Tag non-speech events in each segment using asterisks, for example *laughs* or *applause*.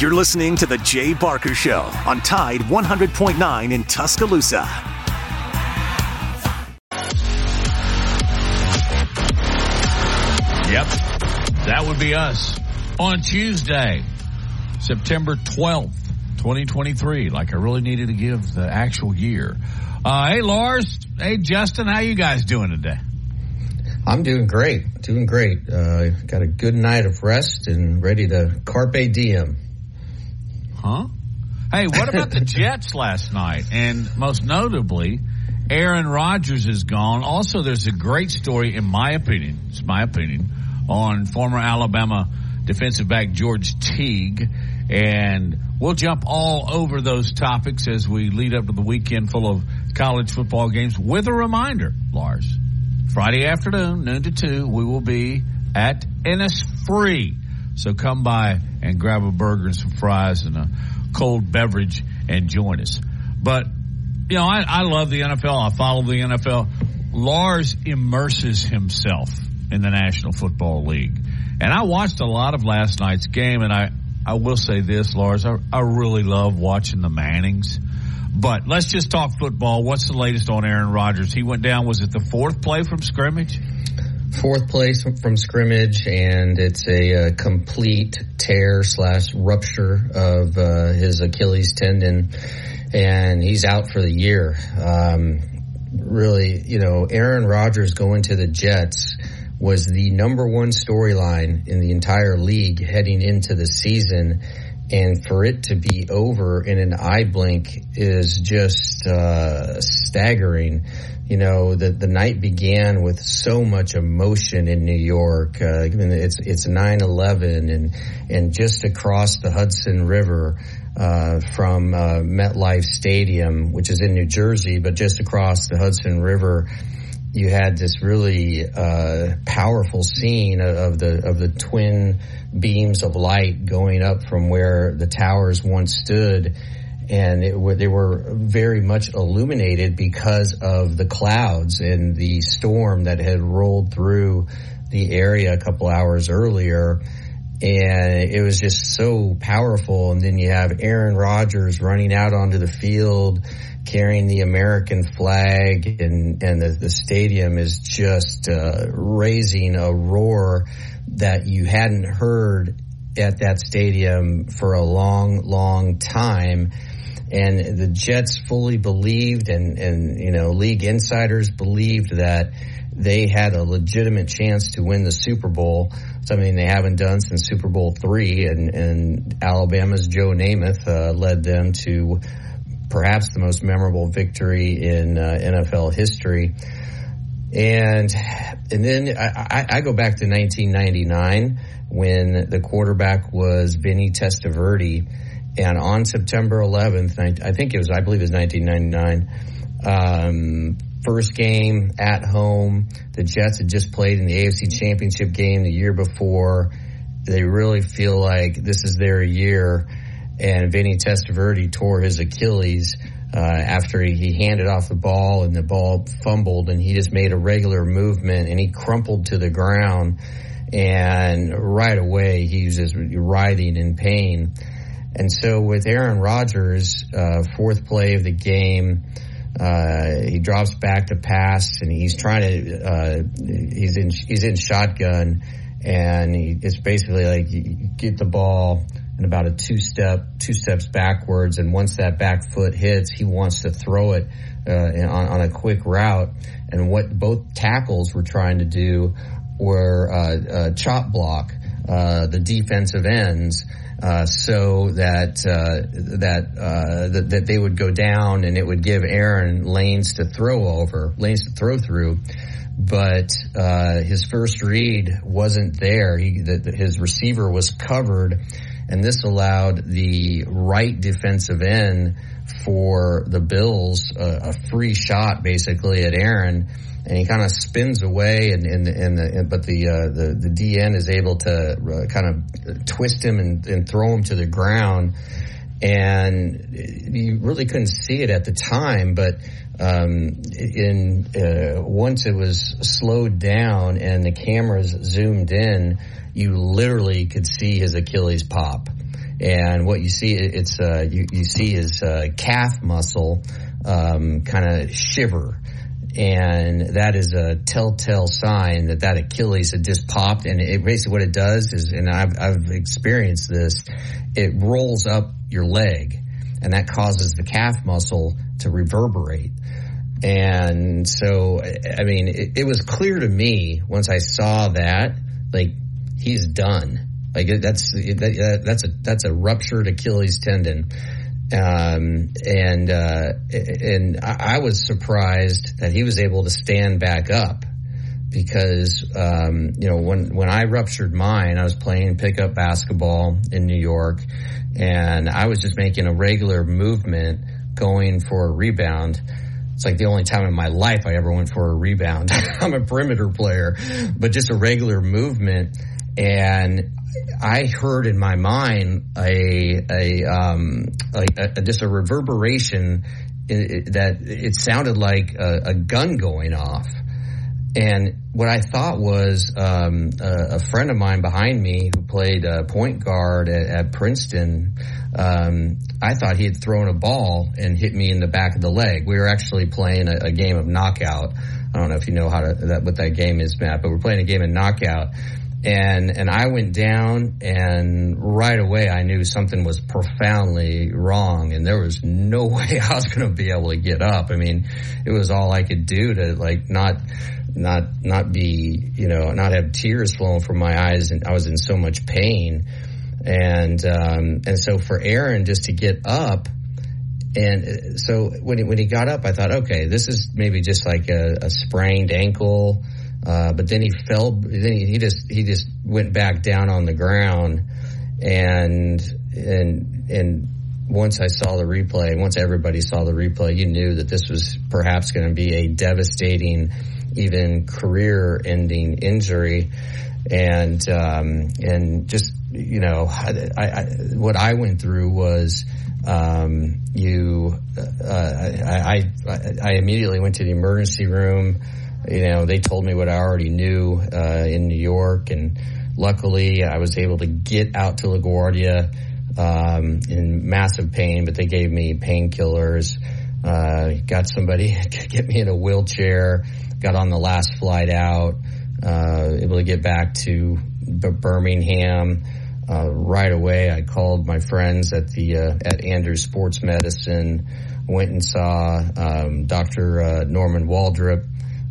You're listening to The Jay Barker Show on Tide 100.9 in Tuscaloosa. Yep, that would be us on Tuesday, September 12th, 2023. Like I really needed to give the actual year. Uh, hey, Lars. Hey, Justin. How you guys doing today? I'm doing great. Doing great. Uh, got a good night of rest and ready to carpe diem. Huh? Hey, what about the *laughs* Jets last night? And most notably, Aaron Rodgers is gone. Also, there's a great story, in my opinion, it's my opinion, on former Alabama defensive back George Teague. And we'll jump all over those topics as we lead up to the weekend full of college football games with a reminder, Lars. Friday afternoon, noon to two, we will be at Innisfree. So come by and grab a burger and some fries and a cold beverage and join us. But, you know, I, I love the NFL. I follow the NFL. Lars immerses himself in the National Football League. And I watched a lot of last night's game, and I, I will say this, Lars, I, I really love watching the Mannings. But let's just talk football. What's the latest on Aaron Rodgers? He went down, was it the fourth play from scrimmage? Fourth place from scrimmage, and it's a, complete tear slash rupture of uh, his Achilles tendon, and he's out for the year. Um, really, you know, Aaron Rodgers going to the Jets was the number one storyline in the entire league heading into the season. And for it to be over in an eye blink is just uh, staggering. You know, the the night began with so much emotion in New York. Uh, it's it's 9/11, and and just across the Hudson River uh, from uh, MetLife Stadium, which is in New Jersey, but just across the Hudson River you had this really uh, powerful scene of the of the twin beams of light going up from where the towers once stood, and it, they were very much illuminated because of the clouds and the storm that had rolled through the area a couple hours earlier. And it was just so powerful. And then you have Aaron Rodgers running out onto the field carrying the American flag and, and the, the stadium is just uh, raising a roar that you hadn't heard at that stadium for a long, long time. And the Jets fully believed and, and, you know, league insiders believed that they had a legitimate chance to win the Super Bowl, something they haven't done since Super Bowl three. And, and Alabama's Joe Namath uh, led them to perhaps the most memorable victory in uh, NFL history. And and then I, I, go back to 1999 when the quarterback was Vinny Testaverde, and on September 11th, I think it was I believe it was 1999. Um, first game at home. The Jets had just played in the AFC Championship game the year before. They really feel like this is their year and Vinny Testaverde tore his Achilles uh, after he, handed off the ball and the ball fumbled and he just made a regular movement and he crumpled to the ground and right away he was just writhing in pain. And so with Aaron Rodgers, uh, fourth play of the game, uh, he drops back to pass and he's trying to, uh, he's in, he's in shotgun and he, it's basically like you get the ball, and about a two step, two steps backwards. And once that back foot hits, he wants to throw it uh, on, on, a quick route. And what both tackles were trying to do were uh, uh, chop block uh, the defensive ends. Uh, so that uh, that, that that they would go down and it would give Aaron lanes to throw over, lanes to throw through but uh, his first read wasn't there. He, the, his receiver was covered, and this allowed the right defensive end for the Bills uh, a free shot basically at Aaron, and he kind of spins away, and, and, and, the, and but the, uh, the the DN is able to uh, kind of twist him and, and throw him to the ground, and you really couldn't see it at the time, but um, in uh, once it was slowed down and the cameras zoomed in you literally could see his Achilles pop. and what you see it's uh, you, you see his uh, calf muscle um, kind of shiver and that is a telltale sign that that Achilles had just popped. And it basically what it does is, and I've, I've experienced this, it rolls up your leg, and that causes the calf muscle to reverberate. And so, I mean, it, it was clear to me once I saw that, like he's done. Like that's that, that's a that's a ruptured Achilles tendon. Um, and uh, and I was surprised that he was able to stand back up because um, you know when when I ruptured mine, I was playing pickup basketball in New York, and I was just making a regular movement going for a rebound. It's like the only time in my life I ever went for a rebound. *laughs* I'm a perimeter player, but just a regular movement. And I heard in my mind a a, um, a, a just a reverberation that it sounded like a, a, gun going off. And what I thought was um, a, a, friend of mine behind me who played point guard at, at Princeton. Um, I thought he had thrown a ball and hit me in the back of the leg. We were actually playing a, a game of knockout. I don't know if you know how to that, what that game is, Matt, but we're playing a game of knockout and and I went down and right away I knew something was profoundly wrong and there was no *laughs* way I was going to be able to get up. I mean, it was all I could do to like not not not be you know not have tears flowing from my eyes and I was in so much pain and um, and so for Aaron just to get up and so when he, when he got up I thought okay this is maybe just like a, a sprained ankle uh, but then he fell. Then he, he, just he just went back down on the ground, and and and once I saw the replay, once everybody saw the replay, you knew that this was perhaps going to be a devastating, even career-ending injury, and um, and just you know, I, I, what I went through was. Um, you, uh, I, I, I immediately went to the emergency room you know, they told me what I already knew uh, in New York, and luckily I was able to get out to LaGuardia um, in massive pain, but they gave me painkillers. Uh, got somebody *laughs* to get me in a wheelchair. Got on the last flight out. Uh, able to get back to Birmingham uh, right away. I called my friends at the uh, at Andrews Sports Medicine. Went and saw um, Dr. Uh, Norman Waldrop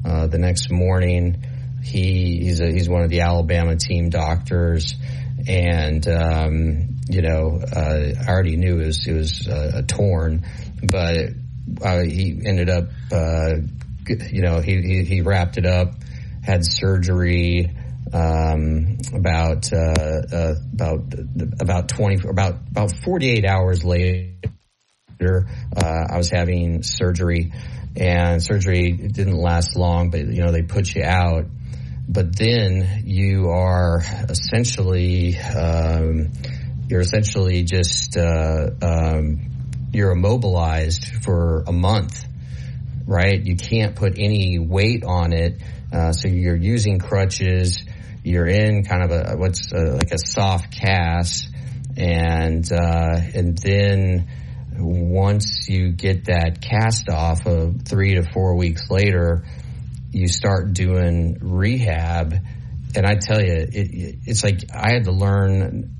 uh, the next morning. He he's a, he's one of the Alabama team doctors, and um, you know uh, I already knew it was it was uh, torn, but uh, he ended up uh, you know he, he, he wrapped it up, had surgery. Um, about uh, about about twenty about about forty eight hours later, I was having surgery and surgery didn't last long, but you know they put you out. But then you are essentially um, you're essentially just uh, um, you're immobilized for a month, right? You can't put any weight on it, uh, so you're using crutches. You're in kind of a what's a, like a soft cast, and uh, and then once you get that cast off of three to four weeks later, you start doing rehab. And I tell you, it, it's like I had to learn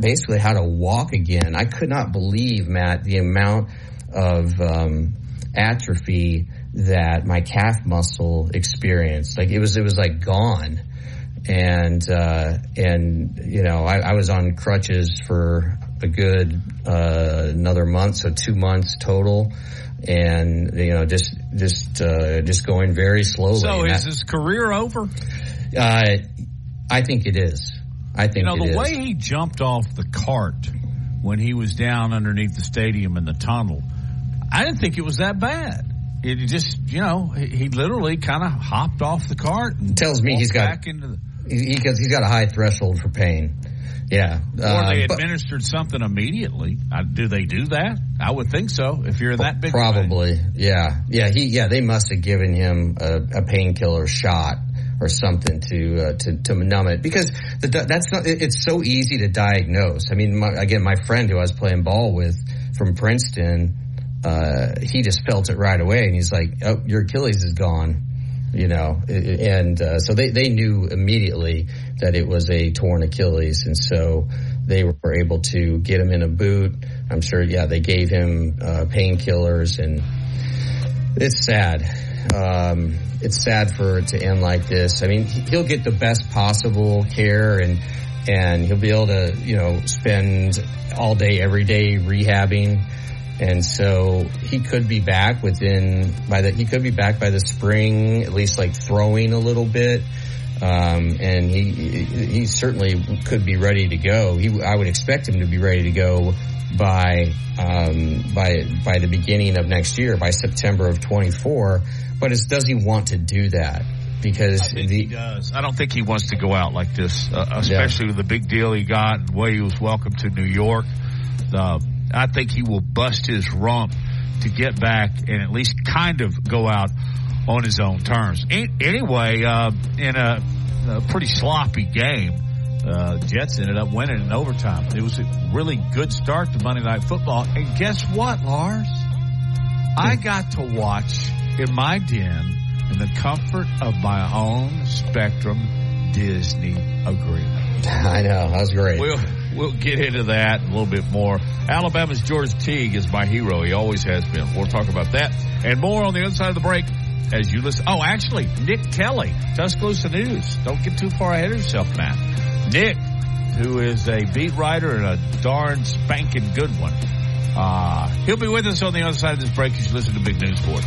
basically how to walk again. I could not believe, Matt, the amount of um, atrophy that my calf muscle experienced. Like it was, it was like gone. And, uh, and, you know, I, I was on crutches for a good uh, another month, so two months total, and you know just just uh, just going very slowly. So is that, his career over? Uh, I think it is. I think you know the is. way he jumped off the cart when he was down underneath the stadium in the tunnel. I didn't think it was that bad. It just, you know, he, he literally kind of hopped off the cart and tells me he's got back into the. He, he's got a high threshold for pain. Yeah. Or uh, they administered but, something immediately. Uh, do they do that? I would think so. If you're that big, probably. Yeah. Yeah. He. Yeah. They must have given him a, a painkiller shot or something to uh, to, to numb it because the, that's not. It's so easy to diagnose. I mean, my, again, my friend who I was playing ball with from Princeton, uh, he just felt it right away, and he's like, "Oh, your Achilles is gone." You know, and uh, so they, they knew immediately that it was a torn Achilles, and so they were able to get him in a boot. I'm sure, yeah, they gave him uh, painkillers, and it's sad. Um, it's sad for it to end like this. I mean, he'll get the best possible care and and he'll be able to, you know, spend all day, every day rehabbing. And so he could be back within by the he could be back by the spring, at least like throwing a little bit. Um, and he he certainly could be ready to go. He I would expect him to be ready to go by um, by by the beginning of next year, by September of 24. But it's, does he want to do that? Because the, he does. I don't think he wants to go out like this, uh, especially yeah. with the big deal he got, and the way he was welcomed to New York. Uh, I think he will bust his rump to get back and at least kind of go out on his own terms. Anyway, uh, in a, a, pretty sloppy game, uh, Jets ended up winning in overtime. It was a really good start to Monday Night Football. And guess what, Lars? I got to watch in my den in the comfort of my own Spectrum Disney agreement. *laughs* I know. That was great. We'll, we'll get into that a little bit more. Alabama's George Teague is my hero. He always has been. We'll talk about that and more on the other side of the break as you listen. Oh, actually, Nick Kelly, Tuscaloosa News. Don't get too far ahead of yourself, man. Nick, who is a beat writer and a darn spanking good one. Uh, he'll be with us on the other side of this break as you listen to Big Noon Sports.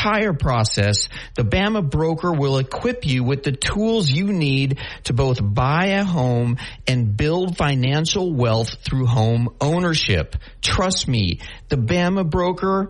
entire process, the Bama broker will equip you with the tools you need to both buy a home and build financial wealth through home ownership. Trust me, the Bama broker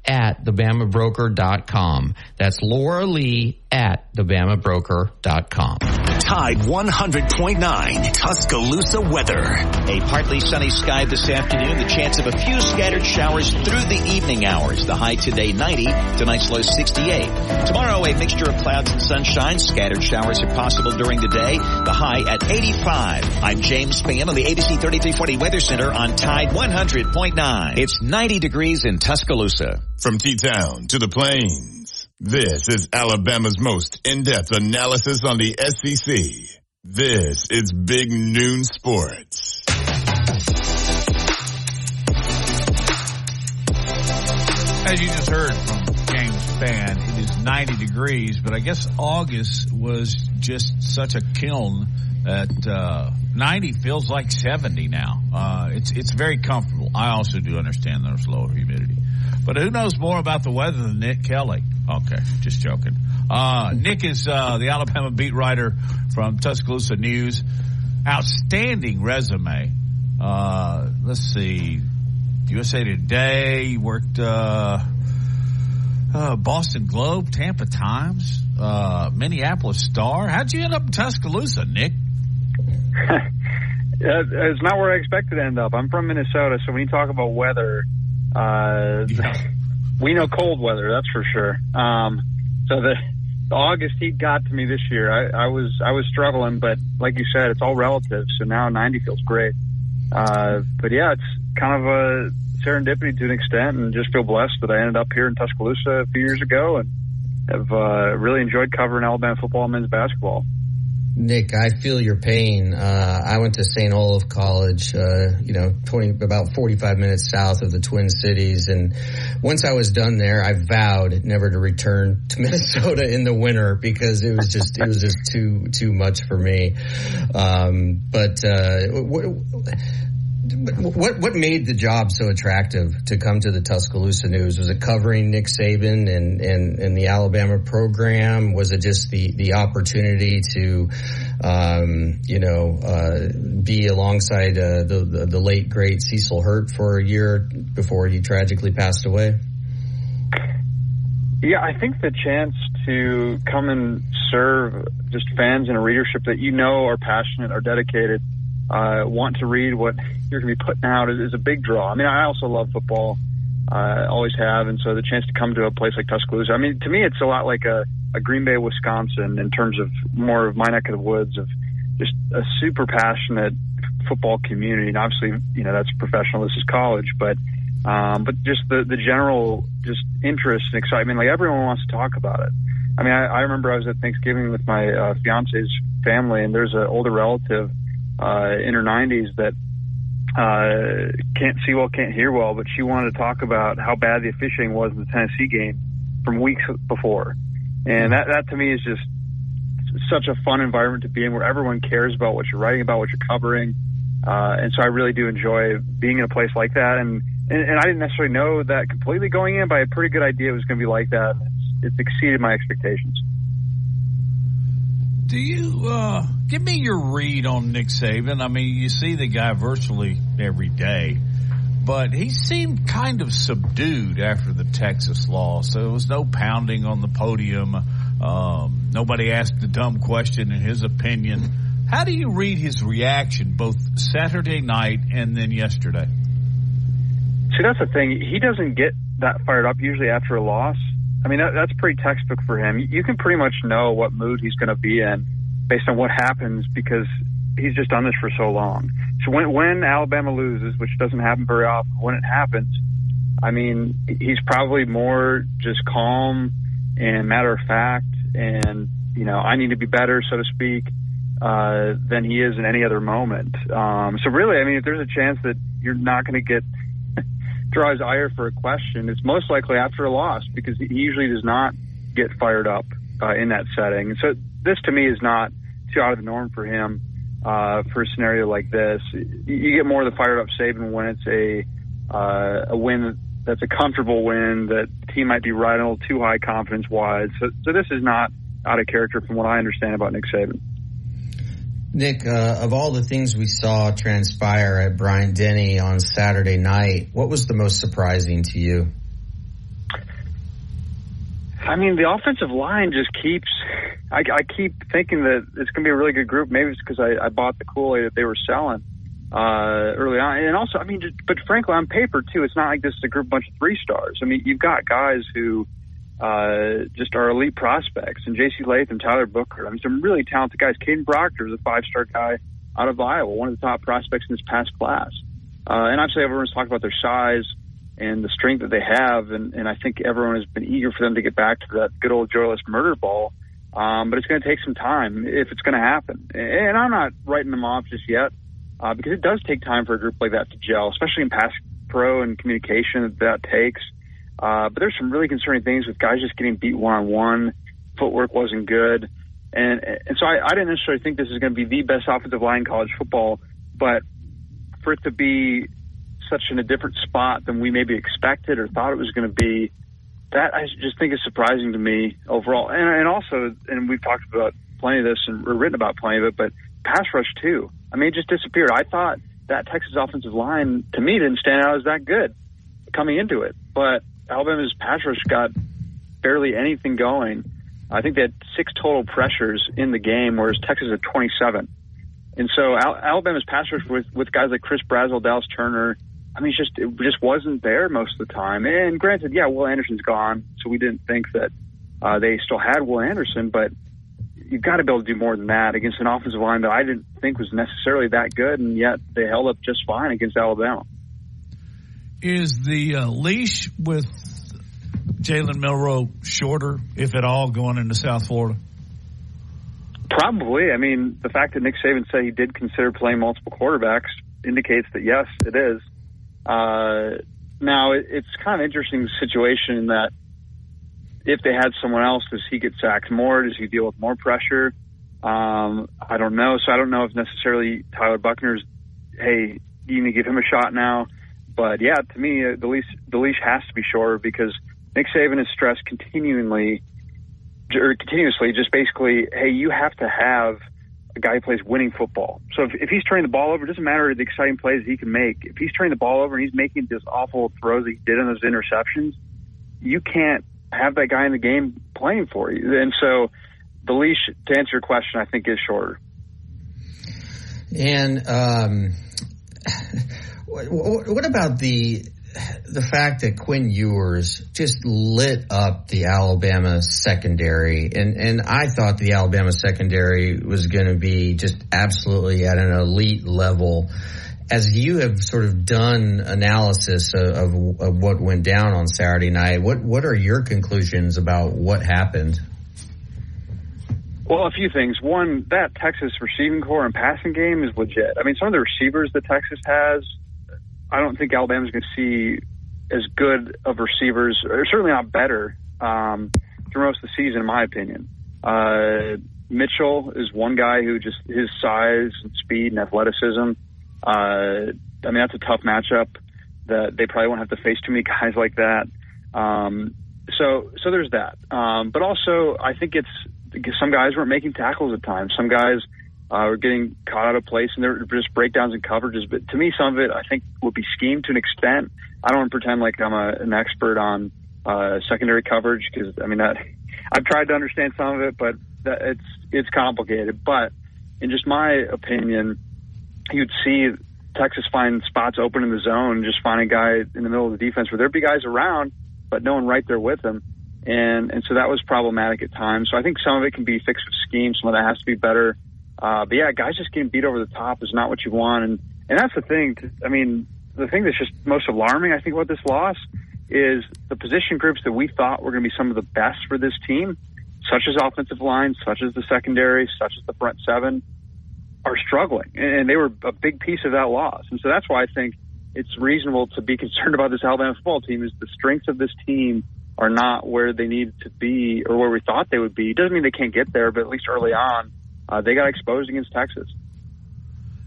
at thebamabroker.com. That's Laura Lee at thebamabroker.com. Tide 100.9 Tuscaloosa weather. A partly sunny sky this afternoon. The chance of a few scattered showers through the evening hours. The high today 90. Tonight's low 68. Tomorrow a mixture of clouds and sunshine. Scattered showers are possible during the day. The high at 85. I'm James Spann on the ABC 3340 Weather Center on Tide 100.9. It's 90 degrees in Tuscaloosa. From T-Town to the plains, this is Alabama's most in-depth analysis on the SEC. This is Big Noon Sports. As you just heard from James Spann, it is 90 degrees, but I guess August was just such a kiln that uh, 90 feels like 70 now. Uh, it's it's very comfortable. I also do understand there's lower humidity. But who knows more about the weather than Nick Kelly? Okay, just joking. Uh, Nick is uh, the Alabama beat writer from Tuscaloosa News. Outstanding resume. Uh, let's see. USA Today, worked uh, uh, Boston Globe, Tampa Times, Minneapolis Star. How'd you end up in Tuscaloosa, Nick? *laughs* it's not where I expected to end up. I'm from Minnesota, so when you talk about weather, uh, we know cold weather, that's for sure. Um, so the, the August heat got to me this year. I, I was I was struggling, but like you said, it's all relative. So now 90 feels great. Uh, but yeah, it's kind of a serendipity to an extent, and just feel blessed that I ended up here in Tuscaloosa a few years ago, and have uh, really enjoyed covering Alabama football and men's basketball. Nick, I feel your pain. Uh, I went to St. Olaf College, uh, you know, 20, about 45 minutes south of the Twin Cities. And once I was done there, I vowed never to return to *laughs* Minnesota in the winter because it was just, it was just too, too much for me. Um, but, uh, what what what made the job so attractive to come to the Tuscaloosa News? Was it covering Nick Saban and, and, and the Alabama program? Was it just the, the opportunity to, um, you know, uh, be alongside uh, the, the, the late great Cecil Hurt for a year before he tragically passed away? Yeah, I think the chance to come and serve just fans and a readership that you know are passionate, are dedicated uh, want to read what you're going to be putting out is, is a big draw. I mean, I also love football, uh, always have, and so the chance to come to a place like Tuscaloosa, I mean, to me, it's a lot like a, a Green Bay, Wisconsin, in terms of more of my neck of the woods of just a super passionate football community. And obviously, you know, that's professional. This is college, but um, but just the the general just interest and excitement. Like everyone wants to talk about it. I mean, I, I remember I was at Thanksgiving with my uh, fiance's family, and there's an older relative uh, in her 90s that uh, can't see well, can't hear well, but she wanted to talk about how bad the officiating was in the Tennessee game from weeks before. And that, that to me is just such a fun environment to be in where everyone cares about what you're writing about, what you're covering. Uh, and so I really do enjoy being in a place like that. And, and, and I didn't necessarily know that completely going in, but I had a pretty good idea it was going to be like that. It's, it's exceeded my expectations. Do you uh, give me your read on Nick Saban? I mean, you see the guy virtually every day, but he seemed kind of subdued after the Texas loss. So there was no pounding on the podium. Um, nobody asked a dumb question in his opinion. How do you read his reaction both Saturday night and then yesterday? See, that's the thing. He doesn't get that fired up usually after a loss. I mean, that, that's pretty textbook for him. You can pretty much know what mood he's going to be in based on what happens because he's just done this for so long. So when when Alabama loses, which doesn't happen very often, when it happens, I mean, he's probably more just calm and matter of fact, and you know, I need to be better, so to speak, uh, than he is in any other moment. Um, so really, I mean, if there's a chance that you're not going to get draw his ire for a question, it's most likely after a loss because he usually does not get fired up uh, in that setting. So this to me is not too out of the norm for him uh, for a scenario like this. You get more of the fired up Saban when it's a uh, a win that's a comfortable win that the team might be riding a little too high confidence wise. So, so this is not out of character from what I understand about Nick Saban. Nick, uh, of all the things we saw transpire at Bryant Denny on Saturday night, what was the most surprising to you? I mean, the offensive line just keeps. I, I keep thinking that it's going to be a really good group. Maybe it's because I, I bought the Kool Aid that they were selling uh, early on, and also, I mean, just, but frankly, on paper too, it's not like this is a group bunch of three stars. I mean, you've got guys who uh, just our elite prospects, and J.C. Latham, Tyler Booker. I mean, some really talented guys. Kadyn Proctor is a five-star guy out of Iowa, one of the top prospects in this past class. Uh, and obviously, everyone's talking about their size and the strength that they have, and, and I think everyone has been eager for them to get back to that good old joyless murder ball. Um, but it's going to take some time if it's going to happen. And I'm not writing them off just yet uh, because it does take time for a group like that to gel, especially in pass pro and communication that that takes. Uh, but there's some really concerning things with guys just getting beat one on one. Footwork wasn't good. And, and so I, I didn't necessarily think this is going to be the best offensive line in college football, but for it to be such in a different spot than we maybe expected or thought it was going to be, that I just think is surprising to me overall. And, and also, and we've talked about plenty of this and we're written about plenty of it, but pass rush too. I mean, it just disappeared. I thought that Texas offensive line to me didn't stand out as that good coming into it, but Alabama's pass rush got barely anything going. I think they had six total pressures in the game, whereas Texas had 27. And so Al- Alabama's pass rush with, with guys like Chris Braswell, Dallas Turner, I mean, just it just wasn't there most of the time. And granted, yeah, Will Anderson's gone, so we didn't think that uh, they still had Will Anderson, but you've got to be able to do more than that against an offensive line that I didn't think was necessarily that good, and yet they held up just fine against Alabama. Is the uh, leash with Jalen Milroe shorter, if at all, going into South Florida? Probably. I mean, the fact that Nick Saban said he did consider playing multiple quarterbacks indicates that yes, it is. Uh, now it, it's kind of interesting situation in that if they had someone else, does he get sacked more? Does he deal with more pressure? Um, I don't know. So I don't know if necessarily Tyler Buchner's, hey, you need to give him a shot now. But yeah, to me, uh, the leash the leash has to be shorter because Nick Saban is stressed continually or continuously, just basically, hey, you have to have a guy who plays winning football. So if, if he's turning the ball over, it doesn't matter the exciting plays he can make. If he's turning the ball over and he's making those awful throws that he did on those interceptions, you can't have that guy in the game playing for you. And so the leash, to answer your question, I think is shorter. And um, *laughs* what about the the fact that Quinn Ewers just lit up the Alabama secondary, and and I thought the Alabama secondary was going to be just absolutely at an elite level. As you have sort of done analysis of, of, of what went down on Saturday night, what what are your conclusions about what happened? Well, a few things. One, that Texas receiving corps and passing game is legit. I mean, some of the receivers that Texas has I don't think Alabama's going to see as good of receivers, or certainly not better, um, through most of the season, in my opinion. Uh, Mitchell is one guy who just his size and speed and athleticism. Uh, I mean, that's a tough matchup. That they probably won't have to face too many *laughs* guys like that. Um, so, so there's that. Um, but also, I think it's some guys weren't making tackles at times. Some guys uh, we're getting caught out of place, and they're just breakdowns and coverages. But to me, some of it I think will be schemed to an extent. I don't want to pretend like I'm a, an expert on uh, secondary coverage because I mean that *laughs* I've tried to understand some of it, but that, it's it's complicated. But in just my opinion, you'd see Texas find spots open in the zone, just find a guy in the middle of the defense where there'd be guys around, but no one right there with them. And and so that was problematic at times. So I think some of it can be fixed with scheme. Some of that has to be better uh, but yeah, guys just getting beat over the top is not what you want, and and that's the thing. I mean, the thing that's just most alarming, I think, about this loss is the position groups that we thought were going to be some of the best for this team, such as offensive line, such as the secondary, such as the front seven, are struggling, and they were a big piece of that loss. And so that's why I think it's reasonable to be *laughs* concerned about this Alabama football team. Is the strengths of this team are not where they need to be or where we thought they would be. It doesn't mean they can't get there, but at least early on uh, they got exposed against Texas.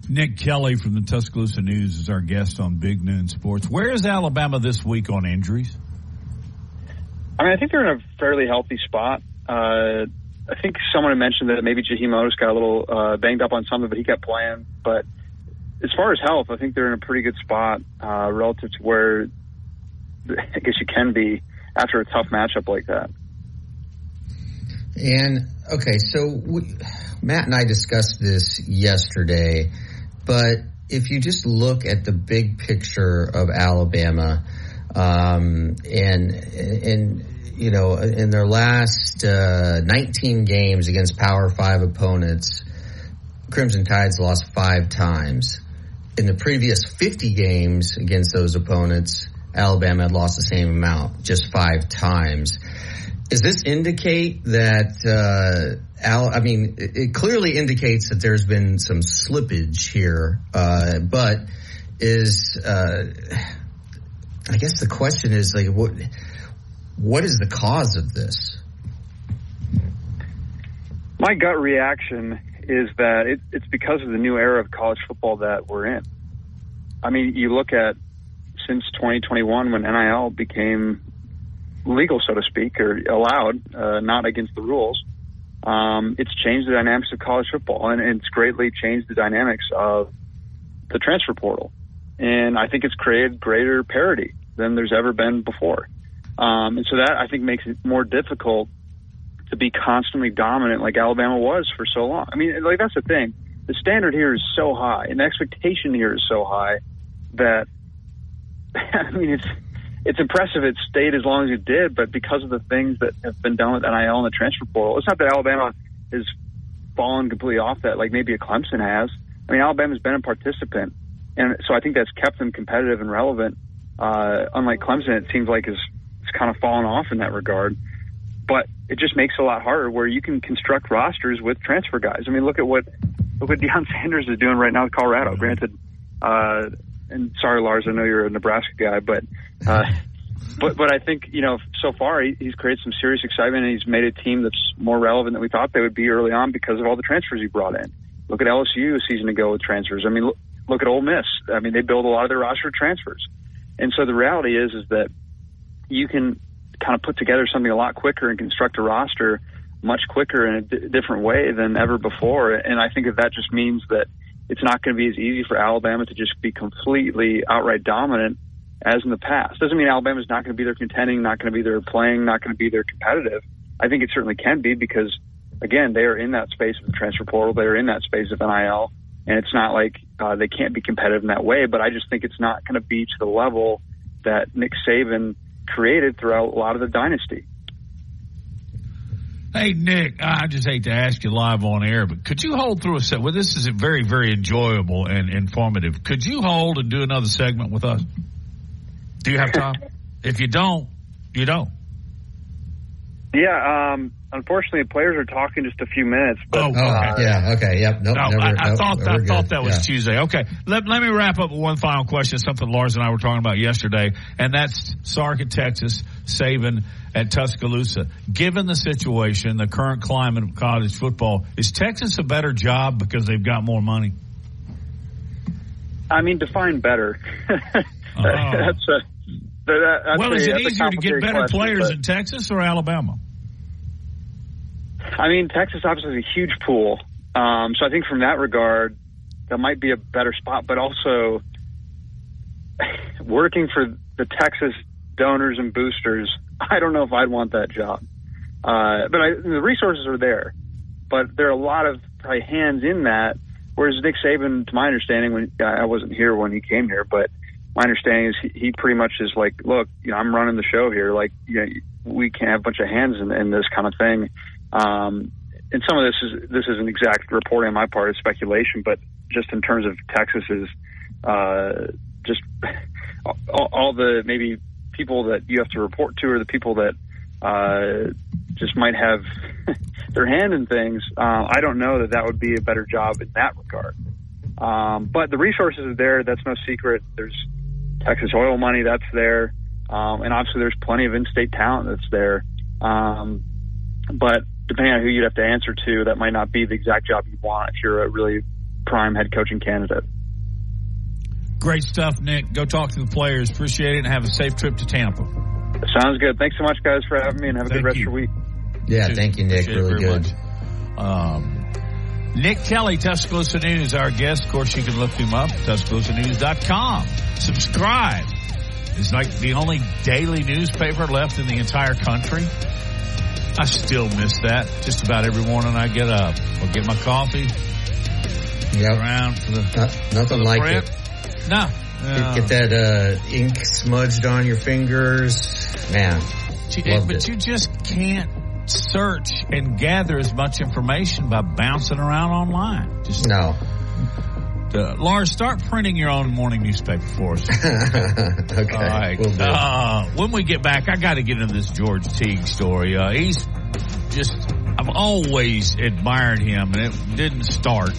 Nick Kelly from the Tuscaloosa News is our guest on Big Noon Sports. Where is Alabama this week on injuries? I mean, I think they're in a fairly healthy spot. Uh, I think someone had mentioned that maybe Jaheim Oatis got a little uh, banged up on something, but he kept playing. But as far as health, I think they're in a pretty good spot uh, relative to where I guess you can be after a tough matchup like that. And okay, so we, Matt and I discussed this yesterday, but if you just look at the big picture of Alabama, um, and and you know, in their last uh, 19 games against Power Five opponents, Crimson Tides lost five times. In the previous 50 games against those opponents, Alabama had lost the same amount, just five times. Does this indicate that? Uh, Al, I mean, it, it, clearly indicates that there's been some slippage here, uh, but is uh, I guess the question is like what what is the cause of this? My gut reaction is that it, it's because of the new era of college football that we're in. I mean, you look at since 2021 when NIL became legal, so to speak, or allowed, uh, not against the rules. Um, it's changed the dynamics of college football, and it's greatly changed the dynamics of the transfer portal. And I think it's created greater parity than there's ever been before. Um, and so that I think makes it more difficult to be constantly dominant like Alabama was for so long. I mean, like that's the thing. The standard here is so high, and the expectation here is so high that *laughs* I mean it's it's impressive it stayed as long as it did, but because of the things that have been done with NIL and the transfer portal, it's not that Alabama has fallen completely off that like maybe a Clemson has. I mean, Alabama's been a participant, and so I think that's kept them competitive and relevant. Uh, unlike Clemson, it seems like is it's kind of fallen off in that regard. but it just makes it a lot harder where you can construct rosters with transfer guys. I mean, look at what look what *laughs* Deion Sanders is doing right now with Colorado. Granted, uh, and sorry, Lars, I know you're a Nebraska guy, but uh, *laughs* but but I think you know so far he, he's created some serious excitement and he's made a team that's more relevant than we thought they would be early on because of all the transfers he brought in. Look at LSU a season ago with transfers. I mean, look, look at Ole Miss. I mean, they build a lot of their roster transfers, and so the reality is is that you can kind of put together something a lot quicker and construct a roster much quicker in a d- different way than ever before. And I think that that just means that it's not going to be as easy for Alabama to just be completely outright dominant as in the past. Doesn't mean Alabama's not going to be there contending, not going to be there playing, not going to be there competitive. I think it certainly can be because, again, they are in that space of the transfer portal. They are in that space of NIL. And it's not like uh, they can't be competitive in that way, but I just think it's not going to be to the level that Nick Saban created throughout a lot of the dynasty. Hey Nick, I just hate to ask you live on air, but could you hold through a set? Well, this is very, very enjoyable and informative. Could you hold and do another segment with us? Do you have time? *laughs* if you don't, you don't. Yeah, um, unfortunately, players are talking just a few minutes. But, oh, Oh, okay. yeah, okay, yep. Nope, No, never, I, I nope, thought we're I thought that was Yeah. Tuesday. Okay, let, let me wrap up with one final question. Something Lars and I were talking about yesterday, and that's Sark at Texas, Saban at Tuscaloosa. Given the situation, the current climate of college football, is Texas a better job because they've got more money? I mean, define better. *laughs* Oh. that's a that, that's well, a, is it easier to get better question, players but- in Texas or Alabama? I mean, Texas obviously is a huge pool. Um, so I think from that regard, that might be a better spot. But also, *laughs* working for the Texas donors and boosters, I don't know if I'd want that job. Uh, but I, the resources are there, but there are a lot of probably hands in that. Whereas Nick Saban, to my understanding, when I wasn't here when he came here, but my understanding is he, he pretty much is like, look, you know, I'm running the show here. Like, you know, we can't have a bunch of hands in, in this kind of thing. Um, and some of this is this isn't exact reporting on my part; it's speculation. But just in terms of Texas's, uh, just *laughs* all, all the maybe people that you have to report to, or the people that uh, just might have *laughs* their hand in things. Uh, I don't know that that would be a better job in that regard. Um, but the resources are there. That's no secret. There's Texas oil money that's there, um, and obviously there's plenty of in-state talent that's there. Um, but depending on who you'd have to answer to, that might not be the exact job you want if you're a really prime head coaching candidate. Great stuff, Nick. Go talk to the players. Appreciate it, and have a safe trip to Tampa. Sounds good. Thanks so much, guys, for having me, and have a Thank good rest you. of your week. Yeah, thank you, Nick. Really good. Um, Nick Kelly, Tuscaloosa News, our guest. Of course, you can look him up, TuscaloosaNews.com. Subscribe. It's like the only daily newspaper left in the entire country. I still miss that. Just about every morning I get up. I'll get my coffee, Yep. around for the, No- nothing the like print. it. No. Get, get that uh, ink smudged on your fingers, man. But you- Loved but it. you just can't search and gather as much information by bouncing around online. Just No. Uh, Lars, start printing your own morning newspaper for us. *laughs* okay. All right. We'll. Uh, when we get back, I got to get into this George Teague story. Uh, he's just, I've always admired him, and it didn't start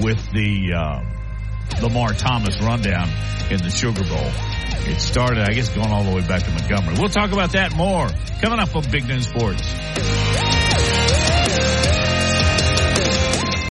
with the uh, Lamar Thomas rundown in the Sugar Bowl. It started, I guess, going all the way back to Montgomery. We'll talk about that more coming up on Big Noon Sports.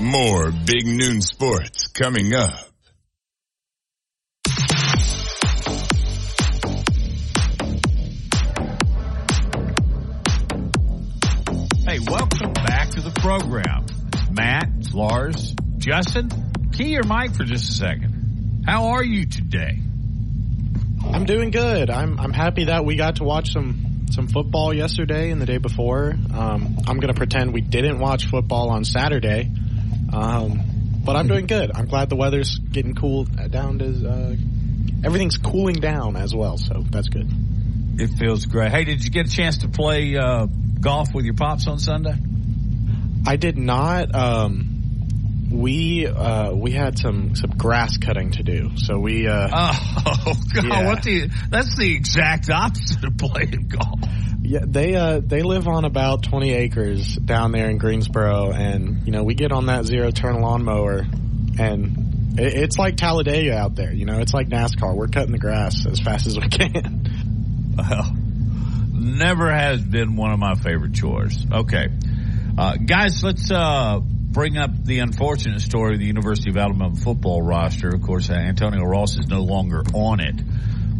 More Big Noon Sports coming up. Hey, welcome back to the program. It's Matt, it's Lars, Justin. Key your mic for just a second. How are you today? I'm doing good. I'm I'm happy that we got to watch some some football yesterday and the day before. Um, I'm going to pretend we didn't watch football on Saturday, um, but I'm doing good. I'm glad the weather's getting cooled down to. Uh, everything's cooling down as well, so that's good. It feels great. Hey, did you get a chance to play uh, golf with your pops on Sunday? I did not. Um, we uh, we had some some grass cutting to do, so we. Uh, oh *laughs* God! Yeah. What the? That's the exact opposite of playing golf. Yeah, they uh, they live on about 20 acres down there in Greensboro, and you know we get on that zero turn lawnmower, and it, it's like Talladega out there. You know, it's like NASCAR. We're cutting the grass as fast as we can. *laughs* Well, never has been one of my favorite chores. Okay, uh, guys, let's uh, bring up the unfortunate story of the University of Alabama football roster. Of course, uh, Antonio Ross is no longer on it,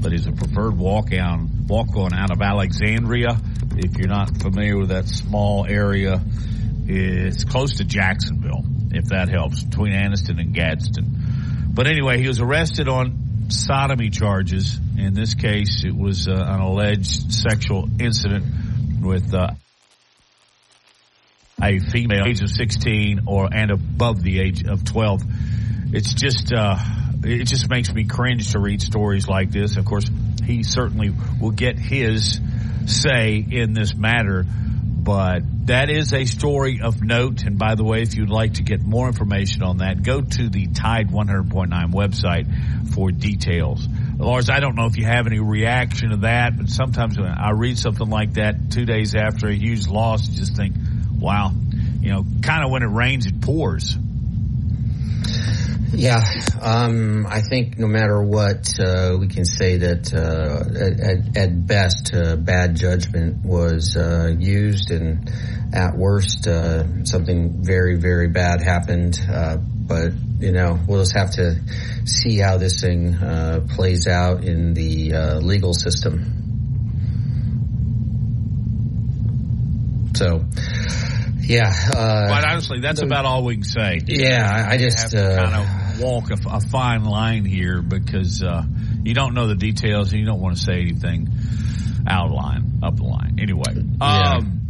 but he's a preferred walk on walk on out of Alexandria. If you're not familiar with that small area, it's close to Jacksonville. If that helps, between Anniston and Gadsden. But anyway, he was arrested on sodomy charges. In this case, it was uh, an alleged sexual incident with uh, a female age of 16 or and above the age of 12. It's just uh, it just makes me cringe to read stories like this. Of course, he certainly will get his say in this matter, but that is a story of note. And by the way, if you'd like to get more information on that, go to the Tide 100.9 website for details. Lars, I don't know if you have any reaction to that, but sometimes when I read something like that two days after a huge loss, you just think, wow, you know, kind of when it rains, it pours. Yeah, um, I think no matter what, uh, we can say that uh, at, at, best, uh, bad judgment was uh, used, and at worst, uh, something very, very bad happened. Uh, but you know, we'll just have to see how this thing plays out in the legal system. So, yeah. Uh, Quite honestly, that's the, about all we can say. Yeah, I just uh, kind of walk a, a, fine line here because uh, you don't know the details and you don't want to say anything out of line, up the line. Anyway, yeah. um,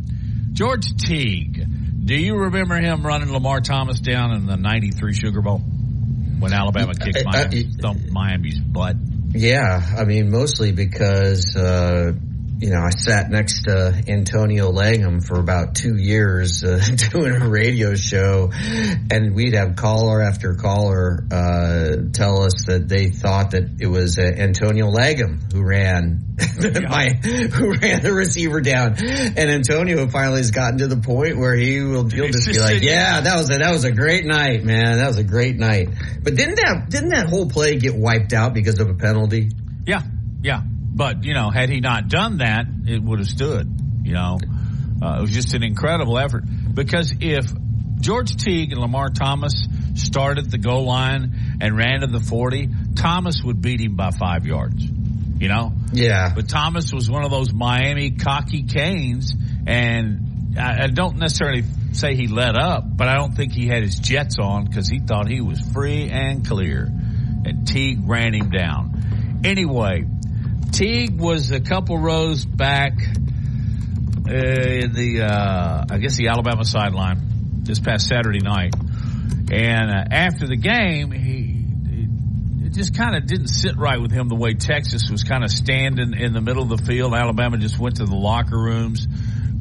George Teague. Do you remember him running Lamar Thomas down in the '93 Sugar Bowl when Alabama kicked Miami, thumped Miami's butt? Yeah, I mean mostly because uh, you know, I sat next to Antonio Langham for about two years uh, *laughs* doing a radio show, and we'd have caller after caller uh, tell us that they thought that it was uh, Antonio Langham who ran *laughs* my who ran the receiver down, and Antonio finally has gotten to the point where he will he'll just be like, "Yeah, that was a, that was a great night, man. That was a great night." But didn't that didn't that whole play get wiped out because of a penalty? Yeah, yeah. But, you know, had he not done that, it would have stood, you know. Uh, it was just an incredible effort because if George Teague and Lamar Thomas started the goal line and ran to the 40, Thomas would beat him by five yards, you know? Yeah. But Thomas was one of those Miami cocky canes and I, I don't necessarily say he let up, but I don't think he had his jets on because he thought he was free and clear and Teague ran him down. Anyway, Teague was a couple rows back uh, in the, uh, I guess, the Alabama sideline this past Saturday night. And uh, after the game, he it just kind of didn't sit right with him the way Texas was kind of standing in the middle of the field. Alabama just went to the locker rooms.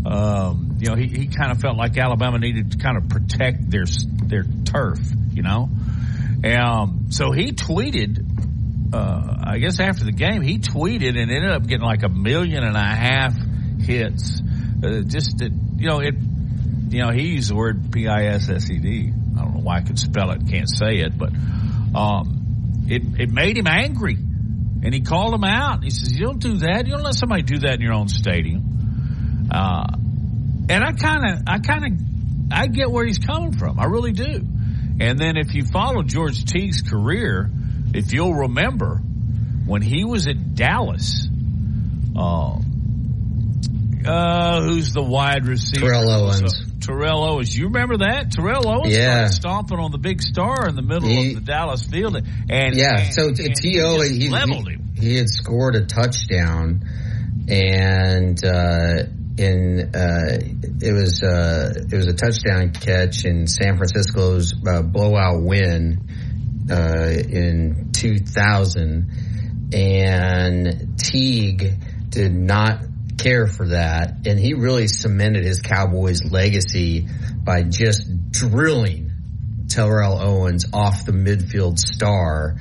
Um, you know, he, he kind of felt like Alabama needed to kind of protect their their turf. You know, um, so he tweeted uh, I guess after the game, he tweeted and ended up getting like a million and a half hits. Uh, just that, you know, it, you know, he used the word P I S S E D. I don't know why I could spell it, can't say it, but um, it it made him angry, and he called him out. He says, "You don't do that. You don't let somebody do that in your own stadium." Uh, and I kind of, I kind of, I get where he's coming from. I really do. And then if you follow George Teague's career if you'll remember, when he was at Dallas, uh, uh, who's the wide receiver? Terrell Owens. Terrell Owens. You remember that? Terrell Owens yeah. stomping on the big star in the middle he, of the Dallas field. And yeah, and, so T.O. He, he, leveled him. he had scored a touchdown and uh, in uh, it was uh, it was a touchdown catch in San Francisco's uh, blowout win uh, in 2000, and Teague did not care for that, and he really cemented his Cowboys legacy by just drilling Terrell Owens off the midfield star,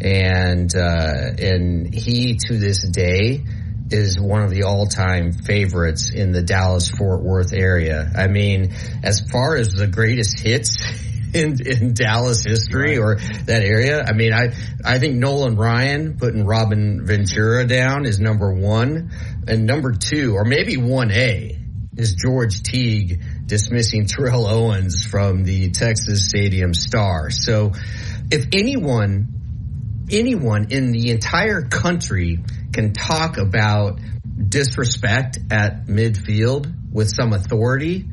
and uh, and he to this day is one of the all-time favorites in the Dallas Fort Worth area. I mean, as far as the greatest hits in, in Dallas history or that area, I mean, I I think Nolan Ryan putting Robin Ventura down is number one, and number two, or maybe one A, is George Teague dismissing Terrell Owens from the Texas Stadium Star. So, if anyone anyone in the entire country can talk about disrespect at midfield with some authority,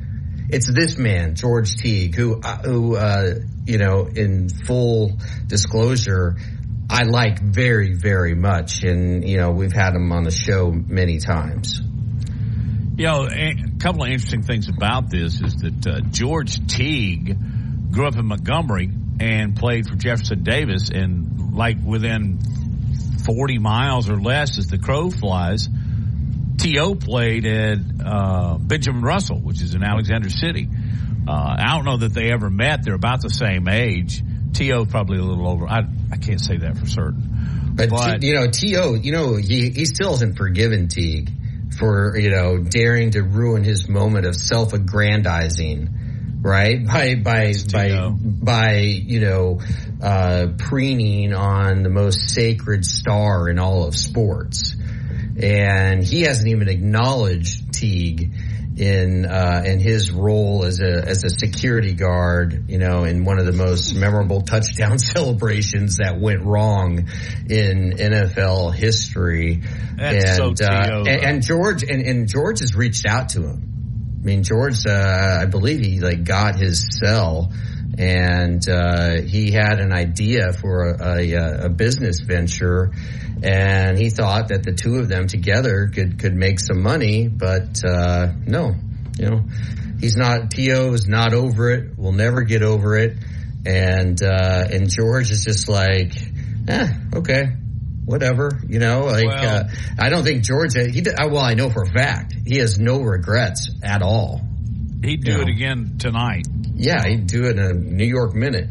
it's this man, George Teague, who, uh, who, uh, you know, in full disclosure, I like very, very much. And, you know, we've had him on the show many times. You know, a couple of interesting things about this is that uh, George Teague grew up in Montgomery and played for Jefferson Davis, and like within 40 miles or less as the crow flies, T.O. played at uh, Benjamin Russell, which is in Alexander City. Uh, I don't know that they ever met. They're about the same age. T.O. probably a little over. I, I can't say that for certain. But, but T, you know, T.O., you know, he, he still hasn't forgiven Teague for, you know, daring to ruin his moment of self-aggrandizing, right? *laughs* By, by, by, by, you know, uh, preening on the most sacred star in all of sports. And he hasn't even acknowledged Teague in uh, in his role as a as a security guard, you know, in one of the most memorable *laughs* touchdown celebrations that went wrong in NFL history. That's and, so uh, and, and George and, and George has reached out to him. I mean, George, uh, I believe he like got his cell and uh, he had an idea for a, a, a, business venture, and he thought that the two of them together could could make some money. But uh, no, you know, he's not. T.O. is not over it. Will never get over it. And uh, and George is just like, eh, okay. Whatever, you know, like, Well- uh, I don't think George, he, well, I know for a fact, he has no regrets at all. He'd do Yeah. it again tonight. Yeah, he'd do it in a New York minute.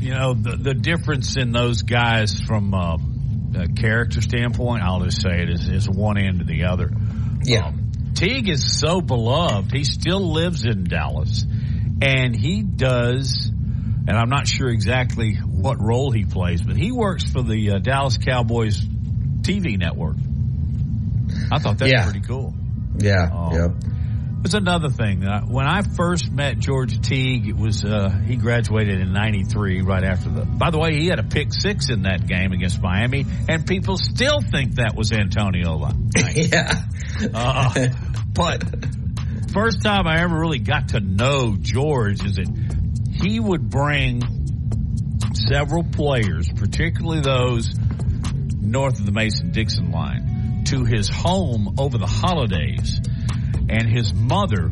You know, the, the difference in those guys from um, a character standpoint, I'll just say it is, is one end to the other. Yeah. Um, Teague is so beloved. He still lives in Dallas. And he does, and I'm not sure exactly what role he plays, but he works for the uh, Dallas Cowboys TV network. I thought that Yeah. was pretty cool. Yeah, Oh. yep. There's another thing. Uh, when I first met George Teague, it was uh, he graduated in '93, right after the. By the way, he had a pick six in that game against Miami, and people still think that was Antonio. *laughs* Yeah. Uh, but first time I ever really got to know George is that he would bring several players, particularly those north of the Mason Dixon line, to his home over the holidays. And his mother